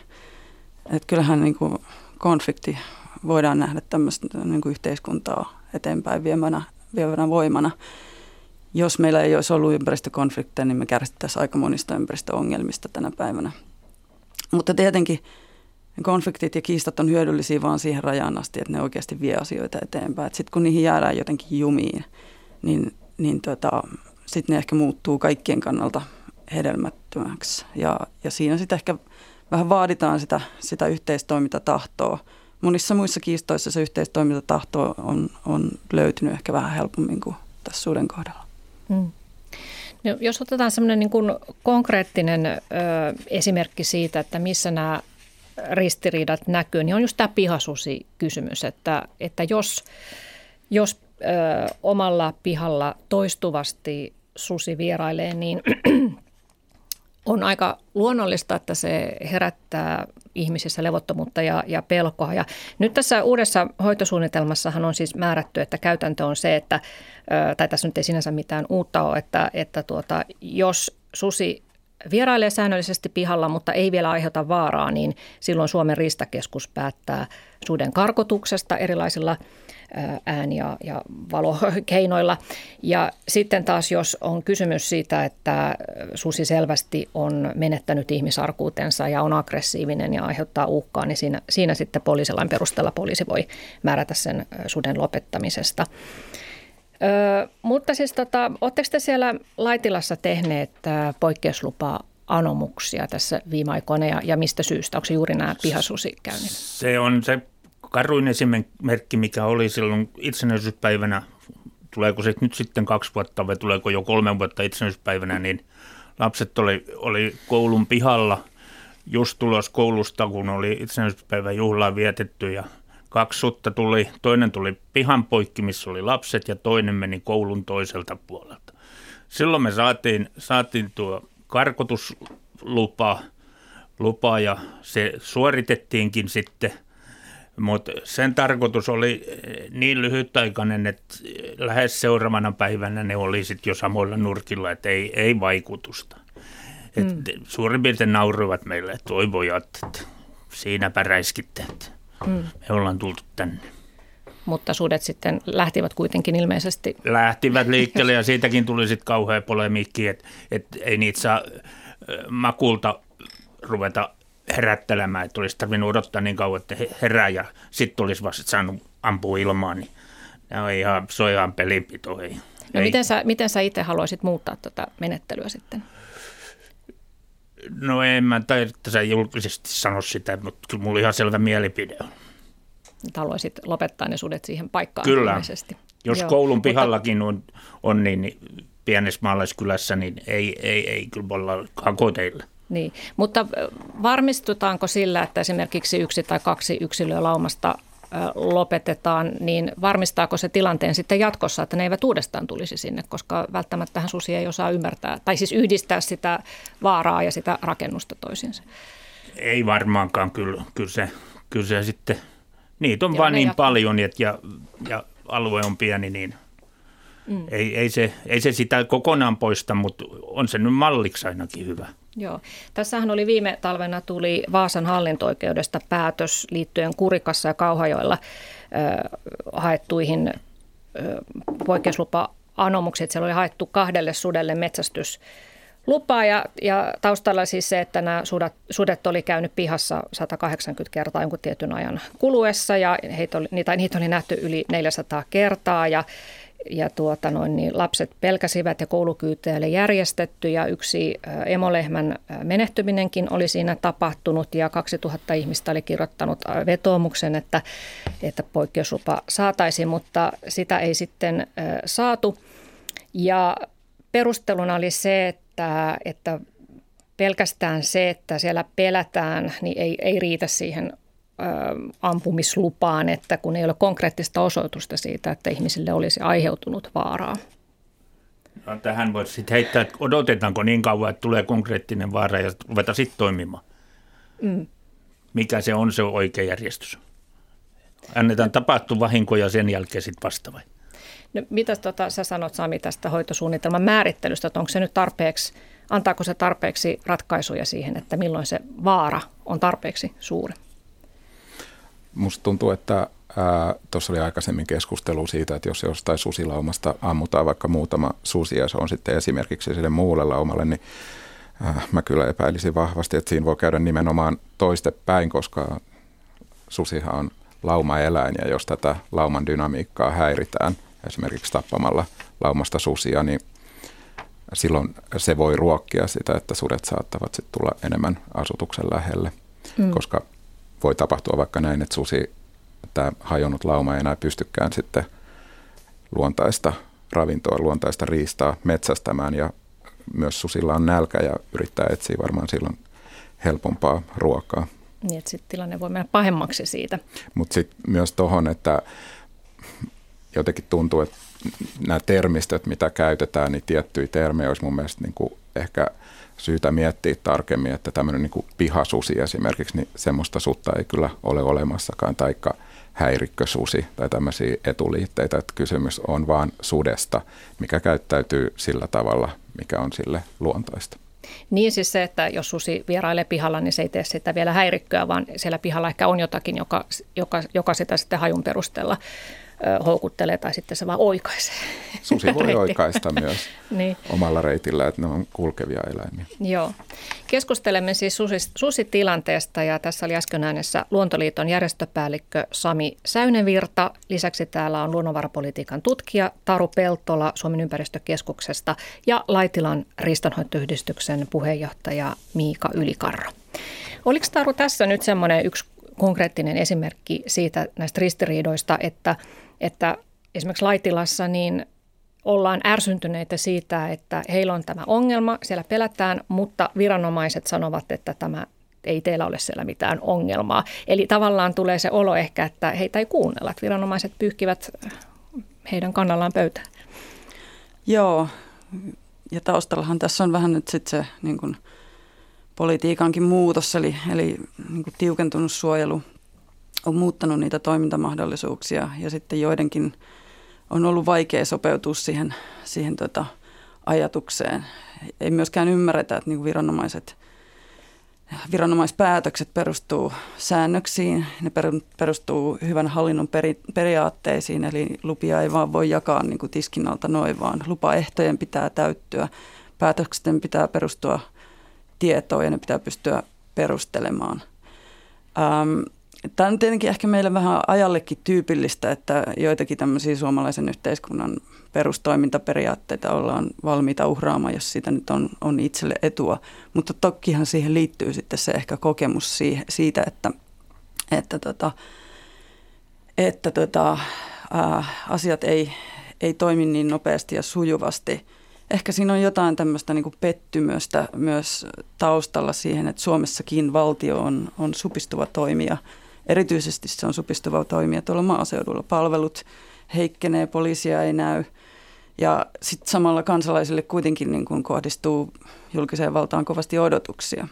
S4: Et kyllähän niin kuin konflikti voidaan nähdä tämmöistä niin kuin yhteiskuntaa eteenpäin viemänä, viemänä voimana. Jos meillä ei olisi ollut ympäristökonflikteja, niin me kärsittäisiin aika monista ympäristöongelmista tänä päivänä. Mutta tietenkin konfliktit ja kiistat on hyödyllisiä vaan siihen rajaan asti, että ne oikeasti vie asioita eteenpäin. Sitten kun niihin jäädään jotenkin jumiin, niin niin tota, sitten ne ehkä muuttuu kaikkien kannalta hedelmättömäksi. Ja, ja siinä sitten ehkä vähän vaaditaan sitä, sitä yhteistoimintatahtoa. Monissa muissa kiistoissa se yhteistoimintatahto on, on löytynyt ehkä vähän helpommin kuin tässä suuden kohdalla. Hmm.
S1: No, jos otetaan semmoinen niin konkreettinen ö, esimerkki siitä, että missä nämä ristiriidat näkyy, niin on just tämä pihasusi-kysymys, että, että jos, jos ö, omalla pihalla toistuvasti susi vierailee, niin on aika luonnollista, että se herättää ihmisissä levottomuutta ja, ja pelkoa. Ja nyt tässä uudessa hoitosuunnitelmassahan on siis määrätty, että käytäntö on se, että, tai tässä nyt ei sinänsä mitään uutta ole, että, että tuota, jos susi vierailee säännöllisesti pihalla, mutta ei vielä aiheuta vaaraa, niin silloin Suomen ristakeskus päättää suden karkotuksesta erilaisilla ääni- ja, ja valokeinoilla. Ja sitten taas, jos on kysymys siitä, että susi selvästi on menettänyt ihmisarkuutensa ja on aggressiivinen ja aiheuttaa uhkaa, niin siinä, siinä sitten poliisilain perusteella poliisi voi määrätä sen suden lopettamisesta. Ö, mutta siis tota, oletteko te siellä Laitilassa tehneet poikkeuslupaa anomuksia tässä viime aikoina ja, ja mistä syystä? Onko se juuri nämä pihasusikäynnit?
S2: Se on se karuin esimerkki, mikä oli silloin itsenäisyyspäivänä, tuleeko se nyt sitten kaksi vuotta vai tuleeko jo kolme vuotta itsenäisyyspäivänä, niin lapset oli, oli koulun pihalla just tulos koulusta, kun oli itsenäisyyspäivän juhlaa vietetty ja kaksi sutta tuli, toinen tuli pihan poikki, missä oli lapset ja toinen meni koulun toiselta puolelta. Silloin me saatiin, saatiin tuo karkotuslupa lupa ja se suoritettiinkin sitten – mutta sen tarkoitus oli eh, niin lyhytaikainen, että lähes seuraavana päivänä ne oli sitten jo samoilla nurkilla, että ei, ei vaikutusta. Et mm. Suurin piirtein nauroivat meille, että toivojat, että siinä päräiskitte, että mm. me ollaan tultu tänne.
S1: Mutta sudet sitten lähtivät kuitenkin ilmeisesti.
S2: Lähtivät liikkeelle ja siitäkin tuli sitten kauhea polemiikki, että, että ei niitä saa makulta ruveta herättelemään, että olisi tarvinnut odottaa niin kauan, että herää ja sitten olisi vasta saanut ampua ilmaan, niin on ihan, se on ihan pelinpito. Ei,
S1: no ei. Miten, sä, miten sä itse haluaisit muuttaa tuota menettelyä sitten?
S2: No en mä taida, julkisesti sano sitä, mutta kyllä mulla ihan selvä mielipide on.
S1: Että haluaisit lopettaa ne sudet siihen paikkaan
S2: Kyllä. Ilmeisesti. Jos Joo. koulun pihallakin on, on niin, niin pienessä maalaiskylässä, niin ei, ei, ei kyllä olla hakoteilla.
S1: Niin, mutta varmistutaanko sillä, että esimerkiksi yksi tai kaksi yksilöä laumasta lopetetaan, niin varmistaako se tilanteen sitten jatkossa, että ne eivät uudestaan tulisi sinne, koska välttämättä susi ei osaa ymmärtää, tai siis yhdistää sitä vaaraa ja sitä rakennusta toisiinsa.
S2: Ei varmaankaan, kyllä, kyllä, se, kyllä se sitten, niitä on ja vaan niin jatkaa. paljon et, ja, ja alue on pieni, niin mm. ei, ei, se, ei se sitä kokonaan poista, mutta on se nyt malliksi ainakin hyvä.
S1: Joo. Tässähän oli viime talvena tuli Vaasan hallintoikeudesta päätös liittyen Kurikassa ja Kauhajoilla äh, haettuihin äh, poikkeuslupa-anomuksiin. Siellä oli haettu kahdelle sudelle metsästys lupaa ja, ja taustalla siis se, että nämä sudet, sudet oli käynyt pihassa 180 kertaa jonkun tietyn ajan kuluessa ja heitä oli, niitä, niitä oli nähty yli 400 kertaa ja ja tuota noin, niin lapset pelkäsivät ja koulukyytejä oli järjestetty ja yksi emolehmän menehtyminenkin oli siinä tapahtunut ja 2000 ihmistä oli kirjoittanut vetoomuksen, että, että poikkeuslupa saataisiin, mutta sitä ei sitten saatu. Ja perusteluna oli se, että, että pelkästään se, että siellä pelätään, niin ei, ei riitä siihen ampumislupaan, että kun ei ole konkreettista osoitusta siitä, että ihmisille olisi aiheutunut vaaraa.
S2: No, tähän voisi sitten heittää, että odotetaanko niin kauan, että tulee konkreettinen vaara ja ruveta sitten toimimaan. Mm. Mikä se on se oikea järjestys? Annetaan tapahtua vahinkoja sen jälkeen sitten vasta vai?
S1: No, mitä tota, sä sanot Sami tästä hoitosuunnitelman määrittelystä, että onko se nyt tarpeeksi, antaako se tarpeeksi ratkaisuja siihen, että milloin se vaara on tarpeeksi suuri?
S3: Musta tuntuu, että tuossa oli aikaisemmin keskustelu siitä, että jos jostain susilaumasta ammutaan vaikka muutama susi ja se on sitten esimerkiksi sille muulle laumalle, niin ää, mä kyllä epäilisin vahvasti, että siinä voi käydä nimenomaan toistepäin, koska susihan on laumaeläin ja jos tätä lauman dynamiikkaa häiritään esimerkiksi tappamalla laumasta susia, niin silloin se voi ruokkia sitä, että sudet saattavat sitten tulla enemmän asutuksen lähelle, mm. koska voi tapahtua vaikka näin, että susi, tämä hajonnut lauma ei enää pystykään sitten luontaista ravintoa, luontaista riistaa metsästämään ja myös susilla on nälkä ja yrittää etsiä varmaan silloin helpompaa ruokaa.
S1: Niin, että sitten tilanne voi mennä pahemmaksi siitä.
S3: Mutta sitten myös tuohon, että jotenkin tuntuu, että nämä termistöt, mitä käytetään, niin tiettyjä termejä olisi mun mielestä niin kuin ehkä – syytä miettiä tarkemmin, että tämmöinen niin pihasusi esimerkiksi, niin semmoista sutta ei kyllä ole olemassakaan, taikka häirikkösusi tai tämmöisiä etuliitteitä, että kysymys on vaan sudesta, mikä käyttäytyy sillä tavalla, mikä on sille luontaista.
S1: Niin siis se, että jos susi vierailee pihalla, niin se ei tee sitä vielä häirikköä, vaan siellä pihalla ehkä on jotakin, joka, joka, joka sitä sitten hajun perusteella houkuttelee tai sitten se vaan oikaisee.
S3: Susi voi oikaista myös niin. omalla reitillä, että ne on kulkevia eläimiä.
S1: Joo. Keskustelemme siis susitilanteesta ja tässä oli äsken äänessä Luontoliiton järjestöpäällikkö Sami Säynenvirta. Lisäksi täällä on luonnonvarapolitiikan tutkija Taru Peltola Suomen ympäristökeskuksesta ja Laitilan riistanhoitoyhdistyksen puheenjohtaja Miika Ylikarro. Oliko Taru tässä nyt semmoinen yksi konkreettinen esimerkki siitä näistä ristiriidoista, että että esimerkiksi Laitilassa niin ollaan ärsyntyneitä siitä, että heillä on tämä ongelma, siellä pelätään, mutta viranomaiset sanovat, että tämä ei teillä ole siellä mitään ongelmaa. Eli tavallaan tulee se olo ehkä, että heitä ei kuunnella, että viranomaiset pyyhkivät heidän kannallaan pöytään.
S4: Joo, ja taustallahan tässä on vähän nyt sitten se niin kuin, politiikankin muutos, eli, eli niin kuin tiukentunut suojelu on muuttanut niitä toimintamahdollisuuksia ja sitten joidenkin on ollut vaikea sopeutua siihen, siihen tota ajatukseen. Ei myöskään ymmärretä, että niin viranomaiset, viranomaispäätökset perustuu säännöksiin, ne perustuu hyvän hallinnon peri, periaatteisiin, eli lupia ei vaan voi jakaa niin kuin tiskin alta noin, vaan lupaehtojen pitää täyttyä, päätöksen pitää perustua tietoon ja ne pitää pystyä perustelemaan. Ähm, Tämä on tietenkin ehkä meille vähän ajallekin tyypillistä, että joitakin tämmöisiä suomalaisen yhteiskunnan perustoimintaperiaatteita ollaan valmiita uhraamaan, jos siitä nyt on, on itselle etua. Mutta tokihan siihen liittyy sitten se ehkä kokemus siitä, että, että, tota, että tota, ää, asiat ei, ei toimi niin nopeasti ja sujuvasti. Ehkä siinä on jotain tämmöistä niin pettymystä myös taustalla siihen, että Suomessakin valtio on, on supistuva toimija – erityisesti se on supistuva toimija tuolla maaseudulla. Palvelut heikkenee, poliisia ei näy ja sitten samalla kansalaisille kuitenkin niin kuin kohdistuu julkiseen valtaan kovasti odotuksia.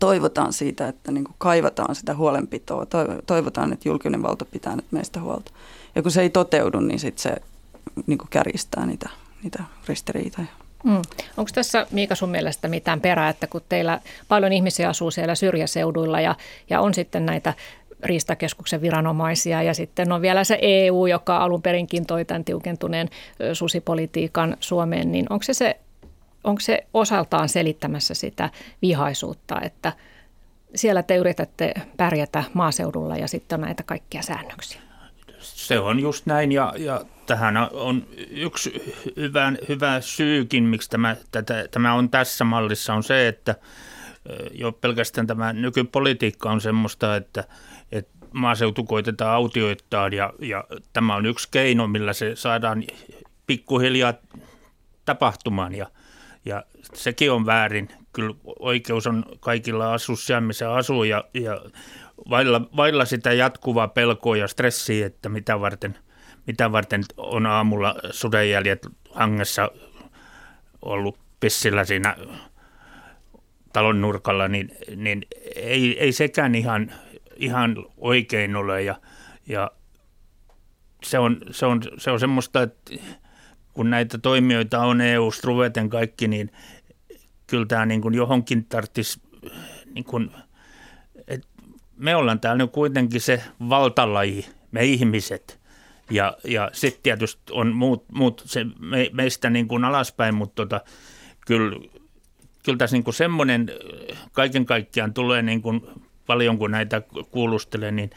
S4: Toivotaan siitä, että niin kuin kaivataan sitä huolenpitoa, toivotaan, että julkinen valta pitää nyt meistä huolta. Ja kun se ei toteudu, niin sitten se niin kuin kärjistää niitä, niitä ristiriitoja.
S1: Mm. Onko tässä Miika sun mielestä mitään perää, että kun teillä paljon ihmisiä asuu siellä syrjäseuduilla ja, ja on sitten näitä riistakeskuksen viranomaisia ja sitten on vielä se EU, joka alun perinkin toi tämän tiukentuneen susipolitiikan Suomeen, niin onko se, se, onko se osaltaan selittämässä sitä vihaisuutta, että siellä te yritätte pärjätä maaseudulla ja sitten on näitä kaikkia säännöksiä?
S2: Se on just näin ja, ja tähän on yksi hyvä, hyvä syykin, miksi tämä, tätä, tämä on tässä mallissa, on se, että jo pelkästään tämä nykypolitiikka on semmoista, että, että maaseutu koitetaan autioittaa ja, ja tämä on yksi keino, millä se saadaan pikkuhiljaa tapahtumaan ja, ja sekin on väärin. Kyllä oikeus on kaikilla asua siellä, missä asuu ja, ja vailla, vailla sitä jatkuvaa pelkoa ja stressiä, että mitä varten – mitä varten on aamulla sudenjäljet hangessa ollut pissillä siinä talon nurkalla, niin, niin ei, ei sekään ihan, ihan oikein ole. Ja, ja se, on, se, on, se on semmoista, että kun näitä toimijoita on eu ruveten kaikki, niin kyllä tämä niin kuin johonkin tarvitsisi, niin kuin, me ollaan täällä nyt kuitenkin se valtalaji, me ihmiset. Ja, ja sitten tietysti on muut, muut se me, meistä niin kuin alaspäin, mutta tota, kyllä, kyllä tässä niin kuin semmoinen kaiken kaikkiaan tulee niin kuin paljon, kun näitä kuulustelee, niin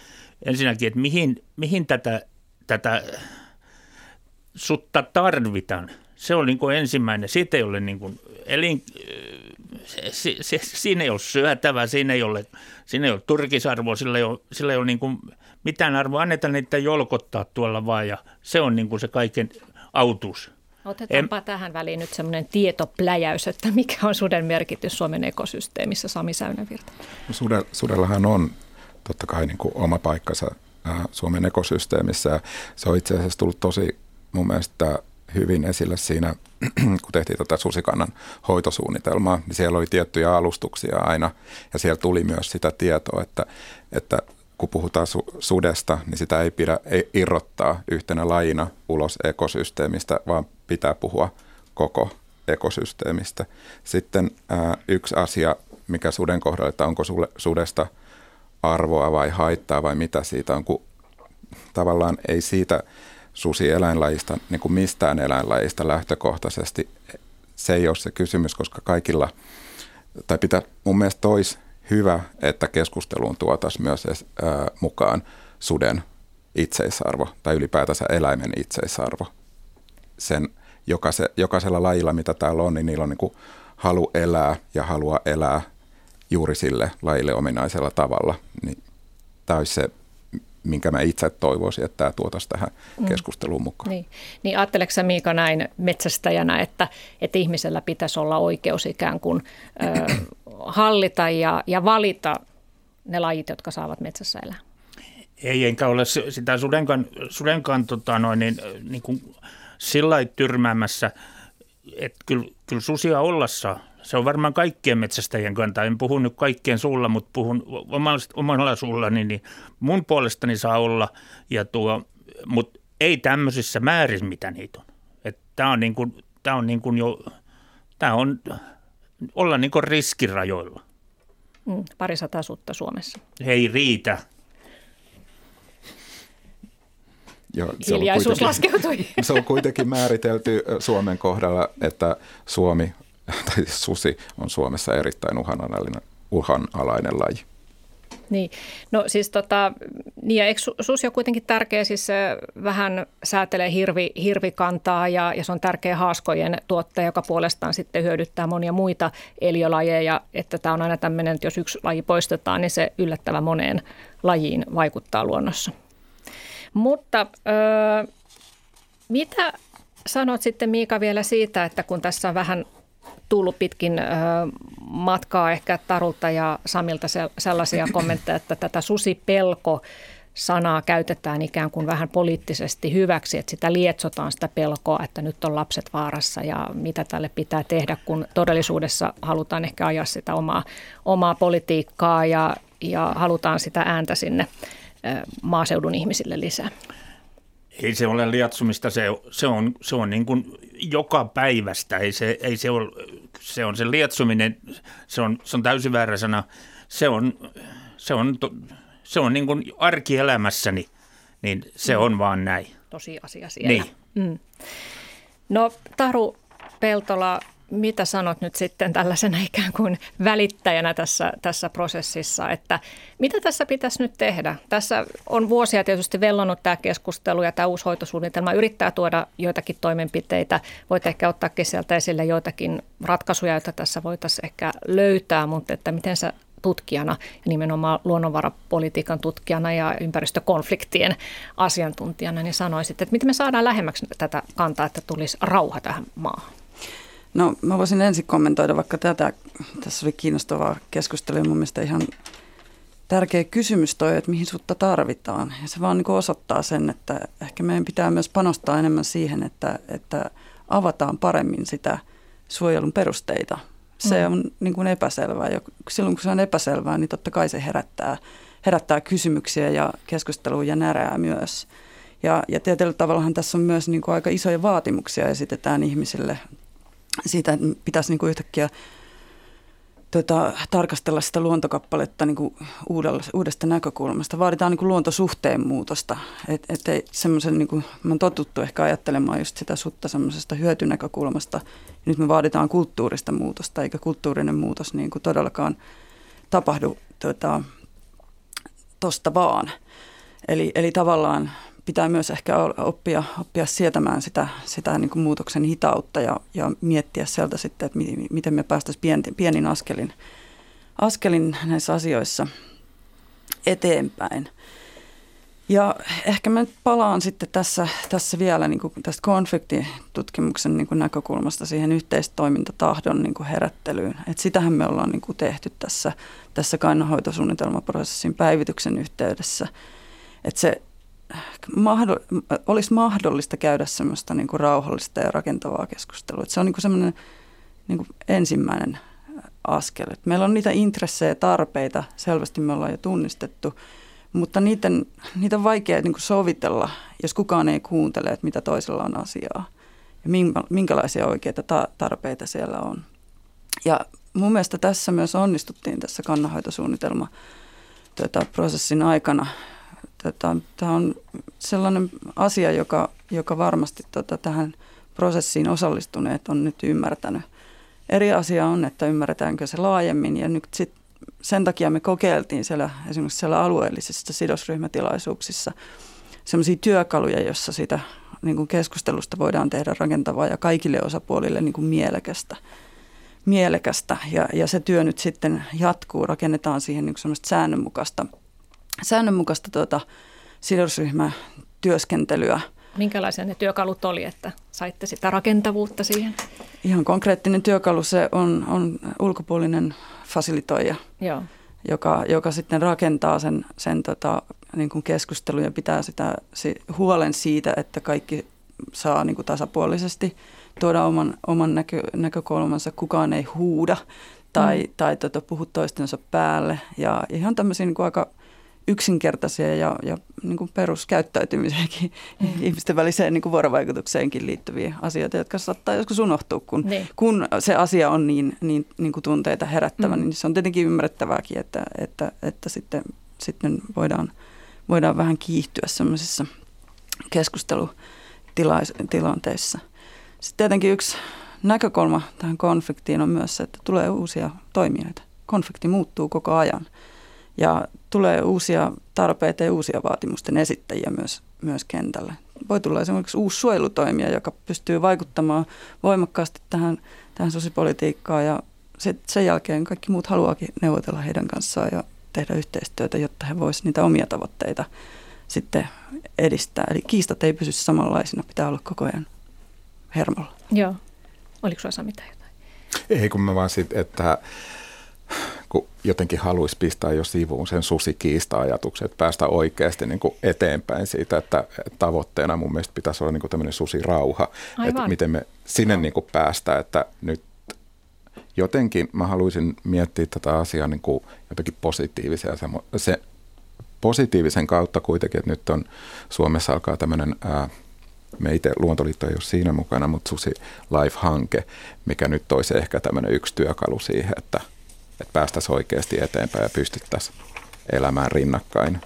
S2: ensinnäkin, että mihin, mihin tätä, tätä sutta tarvitaan. Se on niin kuin ensimmäinen. Siitä ei ole niin kuin elin, se, se, siinä ei ole syötävä, siinä ei ole, siinä ei ole turkisarvoa, sillä ei ole, sillä ei ole niin kuin mitään arvoa. Annetaan niitä jolkottaa tuolla vaan ja se on niin kuin se kaiken autus.
S1: Otetaanpa en... tähän väliin nyt semmoinen tietopläjäys, että mikä on suden merkitys Suomen ekosysteemissä, Sami Säynävirta?
S3: No sude, sudellahan on totta kai niin kuin oma paikkansa Suomen ekosysteemissä. Se on itse asiassa tullut tosi mun mielestä hyvin esille siinä, kun tehtiin tätä susikannan hoitosuunnitelmaa, niin siellä oli tiettyjä alustuksia aina, ja siellä tuli myös sitä tietoa, että, että kun puhutaan su- sudesta, niin sitä ei pidä ei irrottaa yhtenä lajina ulos ekosysteemistä, vaan pitää puhua koko ekosysteemistä. Sitten ää, yksi asia, mikä suden kohdalla, että onko sulle, sudesta arvoa vai haittaa vai mitä siitä on, kun tavallaan ei siitä susi-eläinlajista, niin kuin mistään eläinlajista lähtökohtaisesti, se ei ole se kysymys, koska kaikilla, tai pitää mun mielestä tois hyvä, että keskusteluun tuotaisiin myös ää, mukaan suden itseisarvo tai ylipäätänsä eläimen itseisarvo. Sen jokaise, jokaisella lajilla, mitä täällä on, niin niillä on niin kuin halu elää ja halua elää juuri sille lajille ominaisella tavalla. Niin tämä olisi se minkä mä itse toivoisin, että tämä tuotaisiin tähän mm. keskusteluun mukaan.
S1: Niin, niin ajatteleksä sä Miika näin metsästäjänä, että, että ihmisellä pitäisi olla oikeus ikään kuin ö, hallita ja, ja valita ne lajit, jotka saavat metsässä elää?
S2: Ei, enkä ole sitä sudenkan, sudenkan tota noin, niin, niin kuin sillä tyrmäämässä, että kyllä, kyllä susia ollassa se on varmaan kaikkien metsästäjien kanta. En puhu nyt kaikkien suulla, mutta puhun omalla suullani, niin mun puolestani saa olla. Ja tuo, mutta ei tämmöisissä määrin, mitä niitä on. Tämä on, niin kuin, tää on niin kuin jo, tämä on olla niin kuin riskirajoilla.
S1: Mm, parisataa sutta Suomessa.
S2: Ei riitä.
S1: Joo, se Hiljaisuus laskeutui.
S3: Se on kuitenkin määritelty Suomen kohdalla, että Suomi tai siis susi on Suomessa erittäin uhanalainen, uhanalainen laji.
S1: Niin, no siis tota, niin ja eikö susi on kuitenkin tärkeä, siis vähän säätelee hirvi, hirvikantaa ja, ja se on tärkeä haaskojen tuottaja, joka puolestaan sitten hyödyttää monia muita eliölajeja, että tämä on aina tämmöinen, että jos yksi laji poistetaan, niin se yllättävän moneen lajiin vaikuttaa luonnossa. Mutta ö, mitä sanot sitten Miika vielä siitä, että kun tässä on vähän tullut pitkin matkaa ehkä Tarulta ja Samilta sellaisia kommentteja, että tätä susipelko sanaa käytetään ikään kuin vähän poliittisesti hyväksi, että sitä lietsotaan sitä pelkoa, että nyt on lapset vaarassa ja mitä tälle pitää tehdä, kun todellisuudessa halutaan ehkä ajaa sitä omaa, omaa politiikkaa ja, ja halutaan sitä ääntä sinne maaseudun ihmisille lisää.
S2: Ei se ole liatsumista, se, se on, se on niin kuin joka päivästä, ei se, ei se, ole, se on se lietsuminen, se on, se on täysin väärä sana, se on, se on, se on niin kuin arkielämässäni, niin se on vaan näin.
S1: Tosi asia siellä. Niin. Mm. No Taru Peltola, mitä sanot nyt sitten tällaisena ikään kuin välittäjänä tässä, tässä prosessissa, että mitä tässä pitäisi nyt tehdä? Tässä on vuosia tietysti vellonut tämä keskustelu ja tämä uusi hoitosuunnitelma yrittää tuoda joitakin toimenpiteitä. Voit ehkä ottaakin sieltä esille joitakin ratkaisuja, joita tässä voitaisiin ehkä löytää, mutta että miten sä tutkijana ja nimenomaan luonnonvarapolitiikan tutkijana ja ympäristökonfliktien asiantuntijana, niin sanoisit, että miten me saadaan lähemmäksi tätä kantaa, että tulisi rauha tähän maahan?
S4: No mä voisin ensin kommentoida vaikka tätä. Tässä oli kiinnostavaa keskustelua mun mielestä ihan tärkeä kysymys toi, että mihin sutta tarvitaan. Ja se vaan niin osoittaa sen, että ehkä meidän pitää myös panostaa enemmän siihen, että, että avataan paremmin sitä suojelun perusteita. Se mm. on niin kuin epäselvää. Ja silloin kun se on epäselvää, niin totta kai se herättää, herättää kysymyksiä ja keskustelua ja närää myös. Ja, ja tietyllä tavallahan tässä on myös niin kuin aika isoja vaatimuksia esitetään ihmisille siitä, että pitäisi niin kuin yhtäkkiä tota, tarkastella sitä luontokappaletta niin kuin uudella, uudesta näkökulmasta. Vaaditaan niin kuin luontosuhteen muutosta. Et, et semmoisen, niin kuin, mä totuttu ehkä ajattelemaan just sitä sutta semmoisesta hyötynäkökulmasta. Nyt me vaaditaan kulttuurista muutosta, eikä kulttuurinen muutos niin kuin todellakaan tapahdu tuota, tosta vaan. Eli, eli tavallaan pitää myös ehkä oppia, oppia sietämään sitä, sitä niin kuin muutoksen hitautta ja, ja miettiä sieltä sitten, että miten me päästäisiin pien, pienin askelin, askelin näissä asioissa eteenpäin. Ja ehkä mä nyt palaan sitten tässä, tässä vielä niin kuin tästä konfliktitutkimuksen niin kuin näkökulmasta siihen yhteistoimintatahdon niin kuin herättelyyn. Et sitähän me ollaan niin kuin tehty tässä, tässä kannanhoitosuunnitelmaprosessin päivityksen yhteydessä. Että se mahdoll, olisi mahdollista käydä semmoista niin kuin rauhallista ja rakentavaa keskustelua. Että se on niin kuin semmoinen niin kuin ensimmäinen askel. Että meillä on niitä intressejä ja tarpeita, selvästi me ollaan jo tunnistettu, mutta niiden, niitä on vaikea niin kuin sovitella, jos kukaan ei kuuntele, että mitä toisella on asiaa ja minkälaisia oikeita ta- tarpeita siellä on. Ja mun mielestä tässä myös onnistuttiin tässä kannanhoitosuunnitelma tuota, prosessin aikana tota, tämä on sellainen asia, joka, joka varmasti tota, tähän prosessiin osallistuneet on nyt ymmärtänyt. Eri asia on, että ymmärretäänkö se laajemmin ja nyt sit sen takia me kokeiltiin siellä, esimerkiksi siellä alueellisissa sidosryhmätilaisuuksissa sellaisia työkaluja, jossa sitä niin kuin keskustelusta voidaan tehdä rakentavaa ja kaikille osapuolille niin kuin mielekästä. mielekästä. Ja, ja se työ nyt sitten jatkuu, rakennetaan siihen niin säännönmukaista – säännönmukaista tuota, sidosryhmätyöskentelyä.
S1: Minkälaisia ne työkalut oli, että saitte sitä rakentavuutta siihen?
S4: Ihan konkreettinen työkalu se on, on ulkopuolinen fasilitoija, Joo. Joka, joka sitten rakentaa sen, sen tota, niin kuin keskustelun ja pitää sitä, si, huolen siitä, että kaikki saa niin kuin tasapuolisesti tuoda oman, oman näkö, näkökulmansa, kukaan ei huuda tai, mm. tai tota, puhu toistensa päälle. Ja ihan tämmöisiä niin kuin aika yksinkertaisia ja, ja niin kuin peruskäyttäytymiseenkin, mm. ihmisten väliseen niin kuin vuorovaikutukseenkin liittyviä asioita, jotka saattaa joskus unohtua, kun, niin. kun se asia on niin, niin, niin kuin tunteita herättävä, mm. niin se on tietenkin ymmärrettävääkin, että, että, että sitten, sitten voidaan, voidaan vähän kiihtyä sellaisissa keskustelutilanteissa. Sitten tietenkin yksi näkökulma tähän konfliktiin on myös se, että tulee uusia toimijoita. Konflikti muuttuu koko ajan ja tulee uusia tarpeita ja uusia vaatimusten esittäjiä myös, myös kentälle. Voi tulla esimerkiksi uusi suojelutoimija, joka pystyy vaikuttamaan voimakkaasti tähän, tähän sosipolitiikkaan ja se, sen jälkeen kaikki muut haluaakin neuvotella heidän kanssaan ja tehdä yhteistyötä, jotta he voisivat niitä omia tavoitteita sitten edistää. Eli kiistat ei pysy samanlaisina, pitää olla koko ajan hermolla.
S1: Joo. Oliko sinulla mitään jotain?
S3: Ei kun mä vaan sit, että kun jotenkin haluaisi pistää jo sivuun sen susikiista-ajatuksen, että päästä oikeasti niin kuin eteenpäin siitä, että tavoitteena mun mielestä pitäisi olla niin kuin tämmöinen susirauha, Aivan. että miten me sinne niin kuin päästään, että nyt jotenkin mä haluaisin miettiä tätä asiaa niin kuin jotenkin positiivisia, se, se positiivisen kautta kuitenkin, että nyt on Suomessa alkaa tämmöinen ää, me itse Luontoliitto ei ole siinä mukana, mutta Susi Life-hanke, mikä nyt olisi ehkä tämmöinen yksi työkalu siihen, että, että päästäisiin oikeasti eteenpäin ja pystyttäisiin elämään rinnakkain.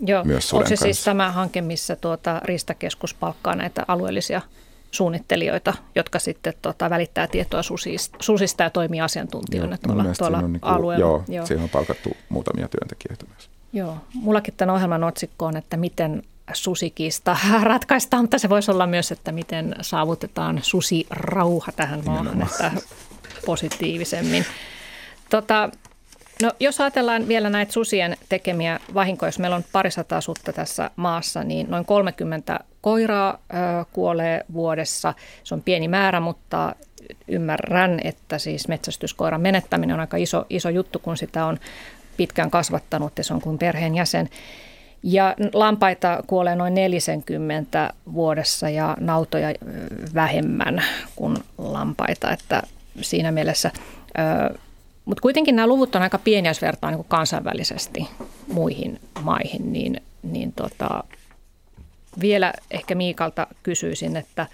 S1: Joo, myös onko se siis kanssa. siis tämä hanke, missä tuota Ristakeskus palkkaa näitä alueellisia suunnittelijoita, jotka sitten tuota, välittää tietoa susista, susista ja toimii asiantuntijoina joo, tuolla, tuolla on niin kuin, alueella.
S3: Joo, joo, siihen on palkattu muutamia työntekijöitä myös.
S1: Joo, mullakin tämän ohjelman otsikko on, että miten susikista ratkaistaan, mutta se voisi olla myös, että miten saavutetaan susirauha tähän maahan, että positiivisemmin. Tota, no, jos ajatellaan vielä näitä susien tekemiä vahinkoja, jos meillä on parisataa sutta tässä maassa, niin noin 30 koiraa ö, kuolee vuodessa. Se on pieni määrä, mutta ymmärrän, että siis metsästyskoiran menettäminen on aika iso, iso juttu, kun sitä on pitkään kasvattanut ja se on kuin perheenjäsen. Ja lampaita kuolee noin 40 vuodessa ja nautoja vähemmän kuin lampaita, että siinä mielessä. Mutta kuitenkin nämä luvut on aika pieniä, jos vertaa niin kansainvälisesti muihin maihin, niin, niin tota, vielä ehkä Miikalta kysyisin, että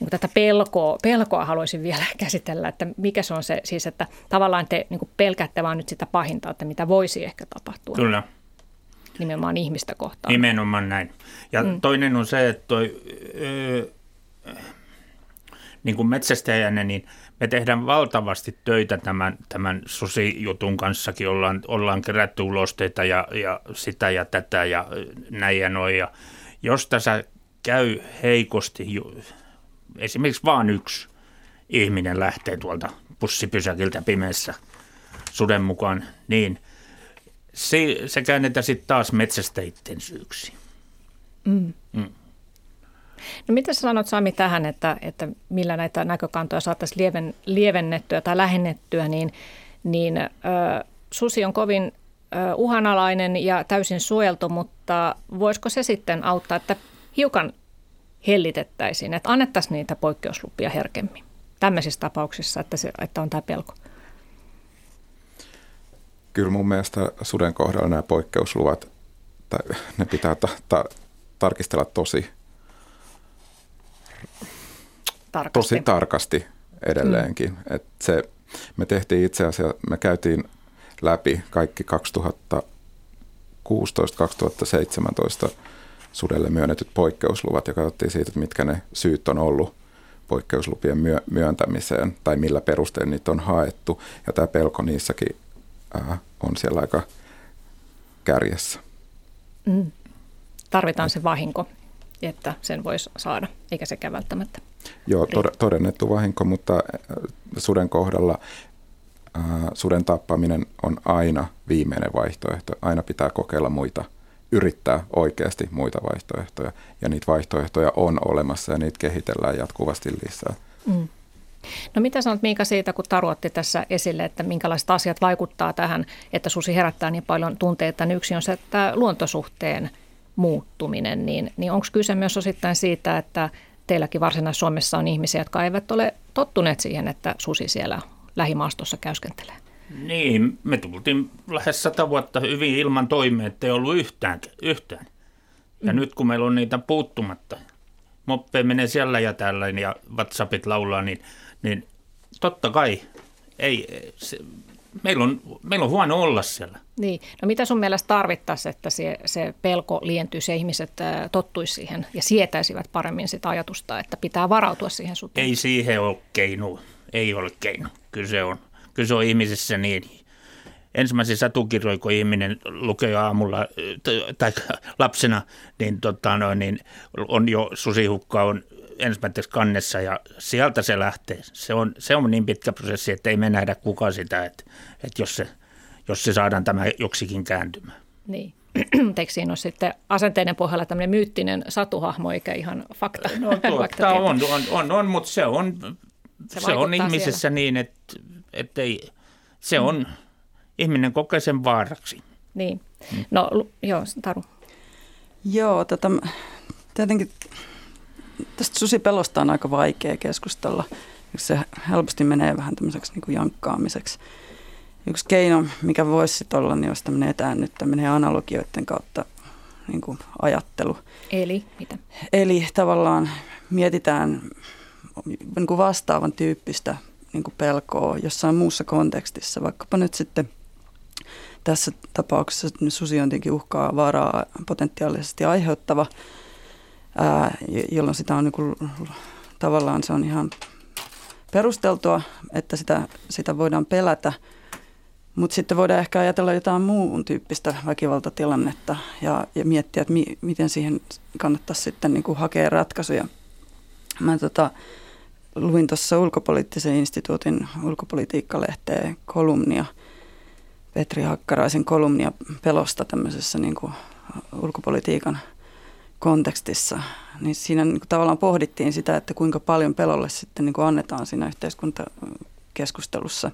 S1: niin tätä pelkoa, pelkoa haluaisin vielä käsitellä, että mikä se on se, siis että tavallaan te niin pelkäätte vaan nyt sitä pahinta, että mitä voisi ehkä tapahtua.
S2: Kyllä
S1: nimenomaan ihmistä kohtaan.
S2: Nimenomaan näin. Ja mm. toinen on se, että toi, ö, niin kuin metsästäjänä, niin me tehdään valtavasti töitä tämän, tämän susijutun kanssakin. Ollaan, ollaan kerätty ulosteita ja, ja sitä ja tätä ja näin ja noin. Ja jos tässä käy heikosti, esimerkiksi vain yksi ihminen lähtee tuolta pussipysäkiltä pimeässä suden mukaan, niin – se, se käännetään sitten taas metsästäjitten syyksi. Mm.
S1: Mm. No mitä sanot Sami tähän, että, että millä näitä näkökantoja saataisiin lieven, lievennettyä tai lähennettyä, niin, niin ö, susi on kovin ö, uhanalainen ja täysin suojeltu, mutta voisiko se sitten auttaa, että hiukan hellitettäisiin, että annettaisiin niitä poikkeuslupia herkemmin tämmöisissä tapauksissa, että, se, että on tämä pelko?
S3: kyllä mun mielestä suden kohdalla nämä poikkeusluvat, tai ne pitää ta- ta- tarkistella tosi
S1: tarkasti,
S3: tosi tarkasti edelleenkin. Mm. Et se, me tehtiin itse asiassa, me käytiin läpi kaikki 2016-2017 sudelle myönnetyt poikkeusluvat ja katsottiin siitä, että mitkä ne syyt on ollut poikkeuslupien myöntämiseen tai millä perusteella niitä on haettu. Ja tämä pelko niissäkin ää, on siellä aika kärjessä. Mm.
S1: Tarvitaan se vahinko, että sen voisi saada, eikä sekä välttämättä.
S3: Joo, todennettu vahinko, mutta suden kohdalla ää, suden tappaminen on aina viimeinen vaihtoehto. Aina pitää kokeilla muita, yrittää oikeasti muita vaihtoehtoja. Ja niitä vaihtoehtoja on olemassa ja niitä kehitellään jatkuvasti lisää. Mm.
S1: No mitä sanot Miika siitä, kun Taru otti tässä esille, että minkälaiset asiat vaikuttaa tähän, että susi herättää niin paljon tunteita, niin yksi on se, että luontosuhteen muuttuminen, niin, niin onko kyse myös osittain siitä, että teilläkin Varsinais-Suomessa on ihmisiä, jotka eivät ole tottuneet siihen, että susi siellä lähimaastossa käyskentelee?
S2: Niin, me tultiin lähes sata vuotta hyvin ilman toimeen, että ei ollut yhtään. yhtään. Ja mm. nyt kun meillä on niitä puuttumatta, moppe menee siellä ja täällä ja WhatsAppit laulaa, niin niin totta kai ei, se, meillä, on, meillä on huono olla siellä.
S1: Niin. No mitä sun mielestä tarvittaisiin, että se, se pelko lientyisi ja ihmiset tottuisi siihen ja sietäisivät paremmin sitä ajatusta, että pitää varautua siihen suteen?
S2: Ei siihen ole keino. Ei ole keino. Kyllä se on, kyllä se on ihmisessä niin. Ensimmäisen satukirjoja, kun ihminen lukee aamulla tai lapsena, niin, tota, no, niin on jo susihukka on ensimmäisessä kannessa ja sieltä se lähtee. Se on, se on niin pitkä prosessi, että ei me nähdä kukaan sitä, että, että jos, se, jos se saadaan tämä joksikin kääntymään.
S1: Niin. Eikö siinä ole sitten asenteiden pohjalla tämmöinen myyttinen satuhahmo eikä ihan fakta?
S2: No tuota, on, on, on, on, mutta se on se, se on ihmisessä siellä. niin, että, että ei, se mm. on, ihminen kokee sen vaaraksi.
S1: Niin. Mm. No joo, Taru.
S4: Joo, tota, tietenkin tästä susipelosta on aika vaikea keskustella. Se helposti menee vähän tämmöiseksi niin kuin jankkaamiseksi. Yksi keino, mikä voisi olla, niin olisi tämmöinen etäännyttäminen analogioiden kautta niin kuin ajattelu.
S1: Eli mitä?
S4: Eli tavallaan mietitään niin kuin vastaavan tyyppistä niin kuin pelkoa jossain muussa kontekstissa, vaikkapa nyt sitten tässä tapauksessa susi on tietenkin uhkaa vaaraa potentiaalisesti aiheuttava, ää, jolloin sitä on niin kuin, tavallaan se on ihan perusteltua, että sitä, sitä voidaan pelätä, mutta sitten voidaan ehkä ajatella jotain muun tyyppistä väkivaltatilannetta ja, ja miettiä, että mi, miten siihen kannattaisi sitten niin kuin hakea ratkaisuja. Mä tota, luin tuossa ulkopoliittisen instituutin ulkopolitiikkalehteen kolumnia, Petri Hakkaraisen kolumnia pelosta tämmöisessä niin kuin ulkopolitiikan kontekstissa, niin siinä niin kuin tavallaan pohdittiin sitä, että kuinka paljon pelolle sitten niin kuin annetaan siinä yhteiskuntakeskustelussa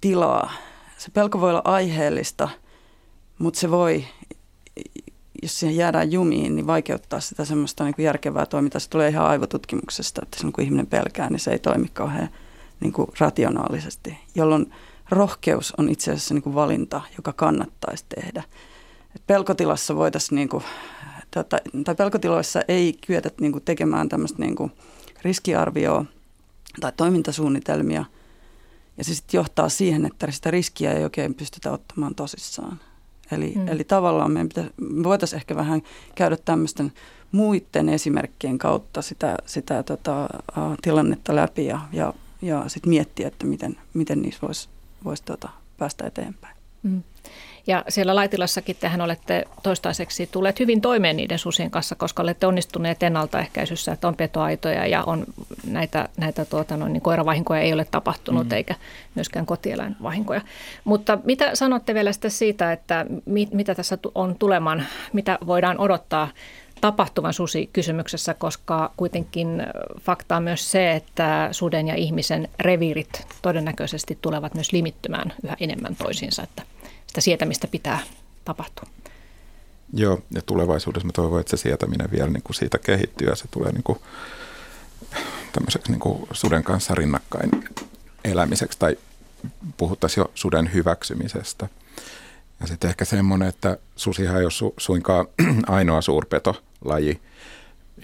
S4: tilaa. Se pelko voi olla aiheellista, mutta se voi jos siihen jäädään jumiin, niin vaikeuttaa sitä semmoista niin kuin järkevää toimintaa. Se tulee ihan aivotutkimuksesta, että silloin kun ihminen pelkää, niin se ei toimi kauhean niin kuin rationaalisesti, jolloin rohkeus on itse asiassa niin kuin valinta, joka kannattaisi tehdä. Et pelkotilassa voitaisiin, niin kuin, tota, tai pelkotiloissa ei kyetä niin kuin tekemään tämmöistä niin kuin riskiarvioa tai toimintasuunnitelmia, ja se sitten johtaa siihen, että sitä riskiä ei oikein pystytä ottamaan tosissaan. Eli, mm. eli tavallaan meidän pitäisi, voitaisiin ehkä vähän käydä tämmöisten muiden esimerkkien kautta sitä, sitä tota, uh, tilannetta läpi ja, ja, ja sitten miettiä, että miten, miten niissä voisi vois, tota, päästä eteenpäin. Mm.
S1: Ja siellä Laitilassakin tehän olette toistaiseksi tulleet hyvin toimeen niiden susien kanssa, koska olette onnistuneet ennaltaehkäisyssä, että on petoaitoja ja on näitä, näitä tuota, no, niin koiravahinkoja ei ole tapahtunut mm. eikä myöskään kotieläinvahinkoja. Mutta mitä sanotte vielä sitä siitä, että mit, mitä tässä on tuleman, mitä voidaan odottaa tapahtuvan susi-kysymyksessä, koska kuitenkin fakta on myös se, että suden ja ihmisen reviirit todennäköisesti tulevat myös limittymään yhä enemmän toisiinsa, että sitä sietämistä pitää tapahtua.
S3: Joo, ja tulevaisuudessa mä toivon, että se sietäminen vielä niin kuin siitä kehittyy ja se tulee niin kuin tämmöiseksi niin kuin suden kanssa rinnakkain elämiseksi tai puhuttaisiin jo suden hyväksymisestä. Ja sitten ehkä semmoinen, että susihan ei ole su- suinkaan ainoa suurpetolaji,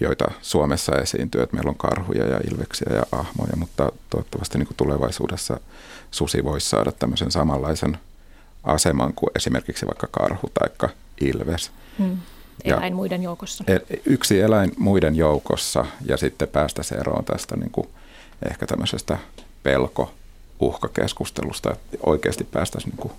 S3: joita Suomessa esiintyy, että meillä on karhuja ja ilveksiä ja ahmoja, mutta toivottavasti niin kuin tulevaisuudessa susi voisi saada tämmöisen samanlaisen aseman kuin esimerkiksi vaikka karhu tai ilves. Hmm.
S1: Eläin ja muiden joukossa.
S3: Yksi eläin muiden joukossa ja sitten päästä eroon tästä niin kuin ehkä tämmöisestä pelko-uhkakeskustelusta, että oikeasti päästäisiin niin kuin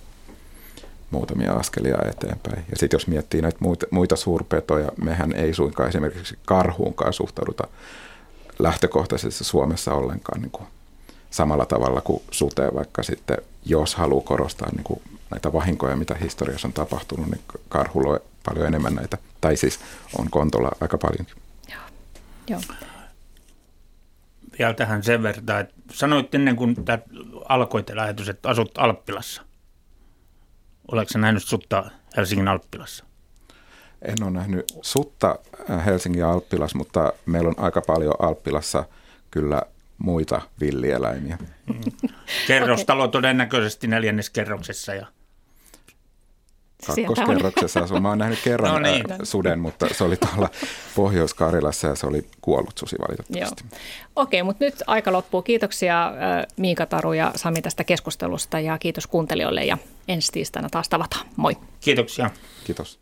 S3: muutamia askelia eteenpäin. Ja sitten jos miettii näitä muita, muita suurpetoja, mehän ei suinkaan esimerkiksi karhuunkaan suhtauduta lähtökohtaisesti Suomessa ollenkaan niin kuin samalla tavalla kuin suteen, vaikka sitten jos haluaa korostaa niin kuin näitä vahinkoja, mitä historiassa on tapahtunut, niin karhulla on paljon enemmän näitä, tai siis on kontolla aika paljon. Joo.
S2: Joo. Vielä tähän sen verran, että sanoit ennen kuin tämä alkoi tämä lähetys, että asut Alppilassa. Oletko nähnyt sutta Helsingin Alppilassa?
S3: En ole nähnyt sutta Helsingin Alppilas, mutta meillä on aika paljon Alppilassa kyllä muita villieläimiä.
S2: Kerrostalo okay. todennäköisesti neljänneskerroksessa ja
S3: kakkoskerroksessa asuu. Mä oon nähnyt kerran no niin. suden, mutta se oli tuolla Pohjois-Karjalassa ja se oli kuollut susi valitettavasti.
S1: Okei, mutta nyt aika loppuu. Kiitoksia Miika Taru ja Sami tästä keskustelusta ja kiitos kuuntelijoille ja ensi tiistaina taas tavataan. Moi.
S2: Kiitoksia.
S3: Kiitos.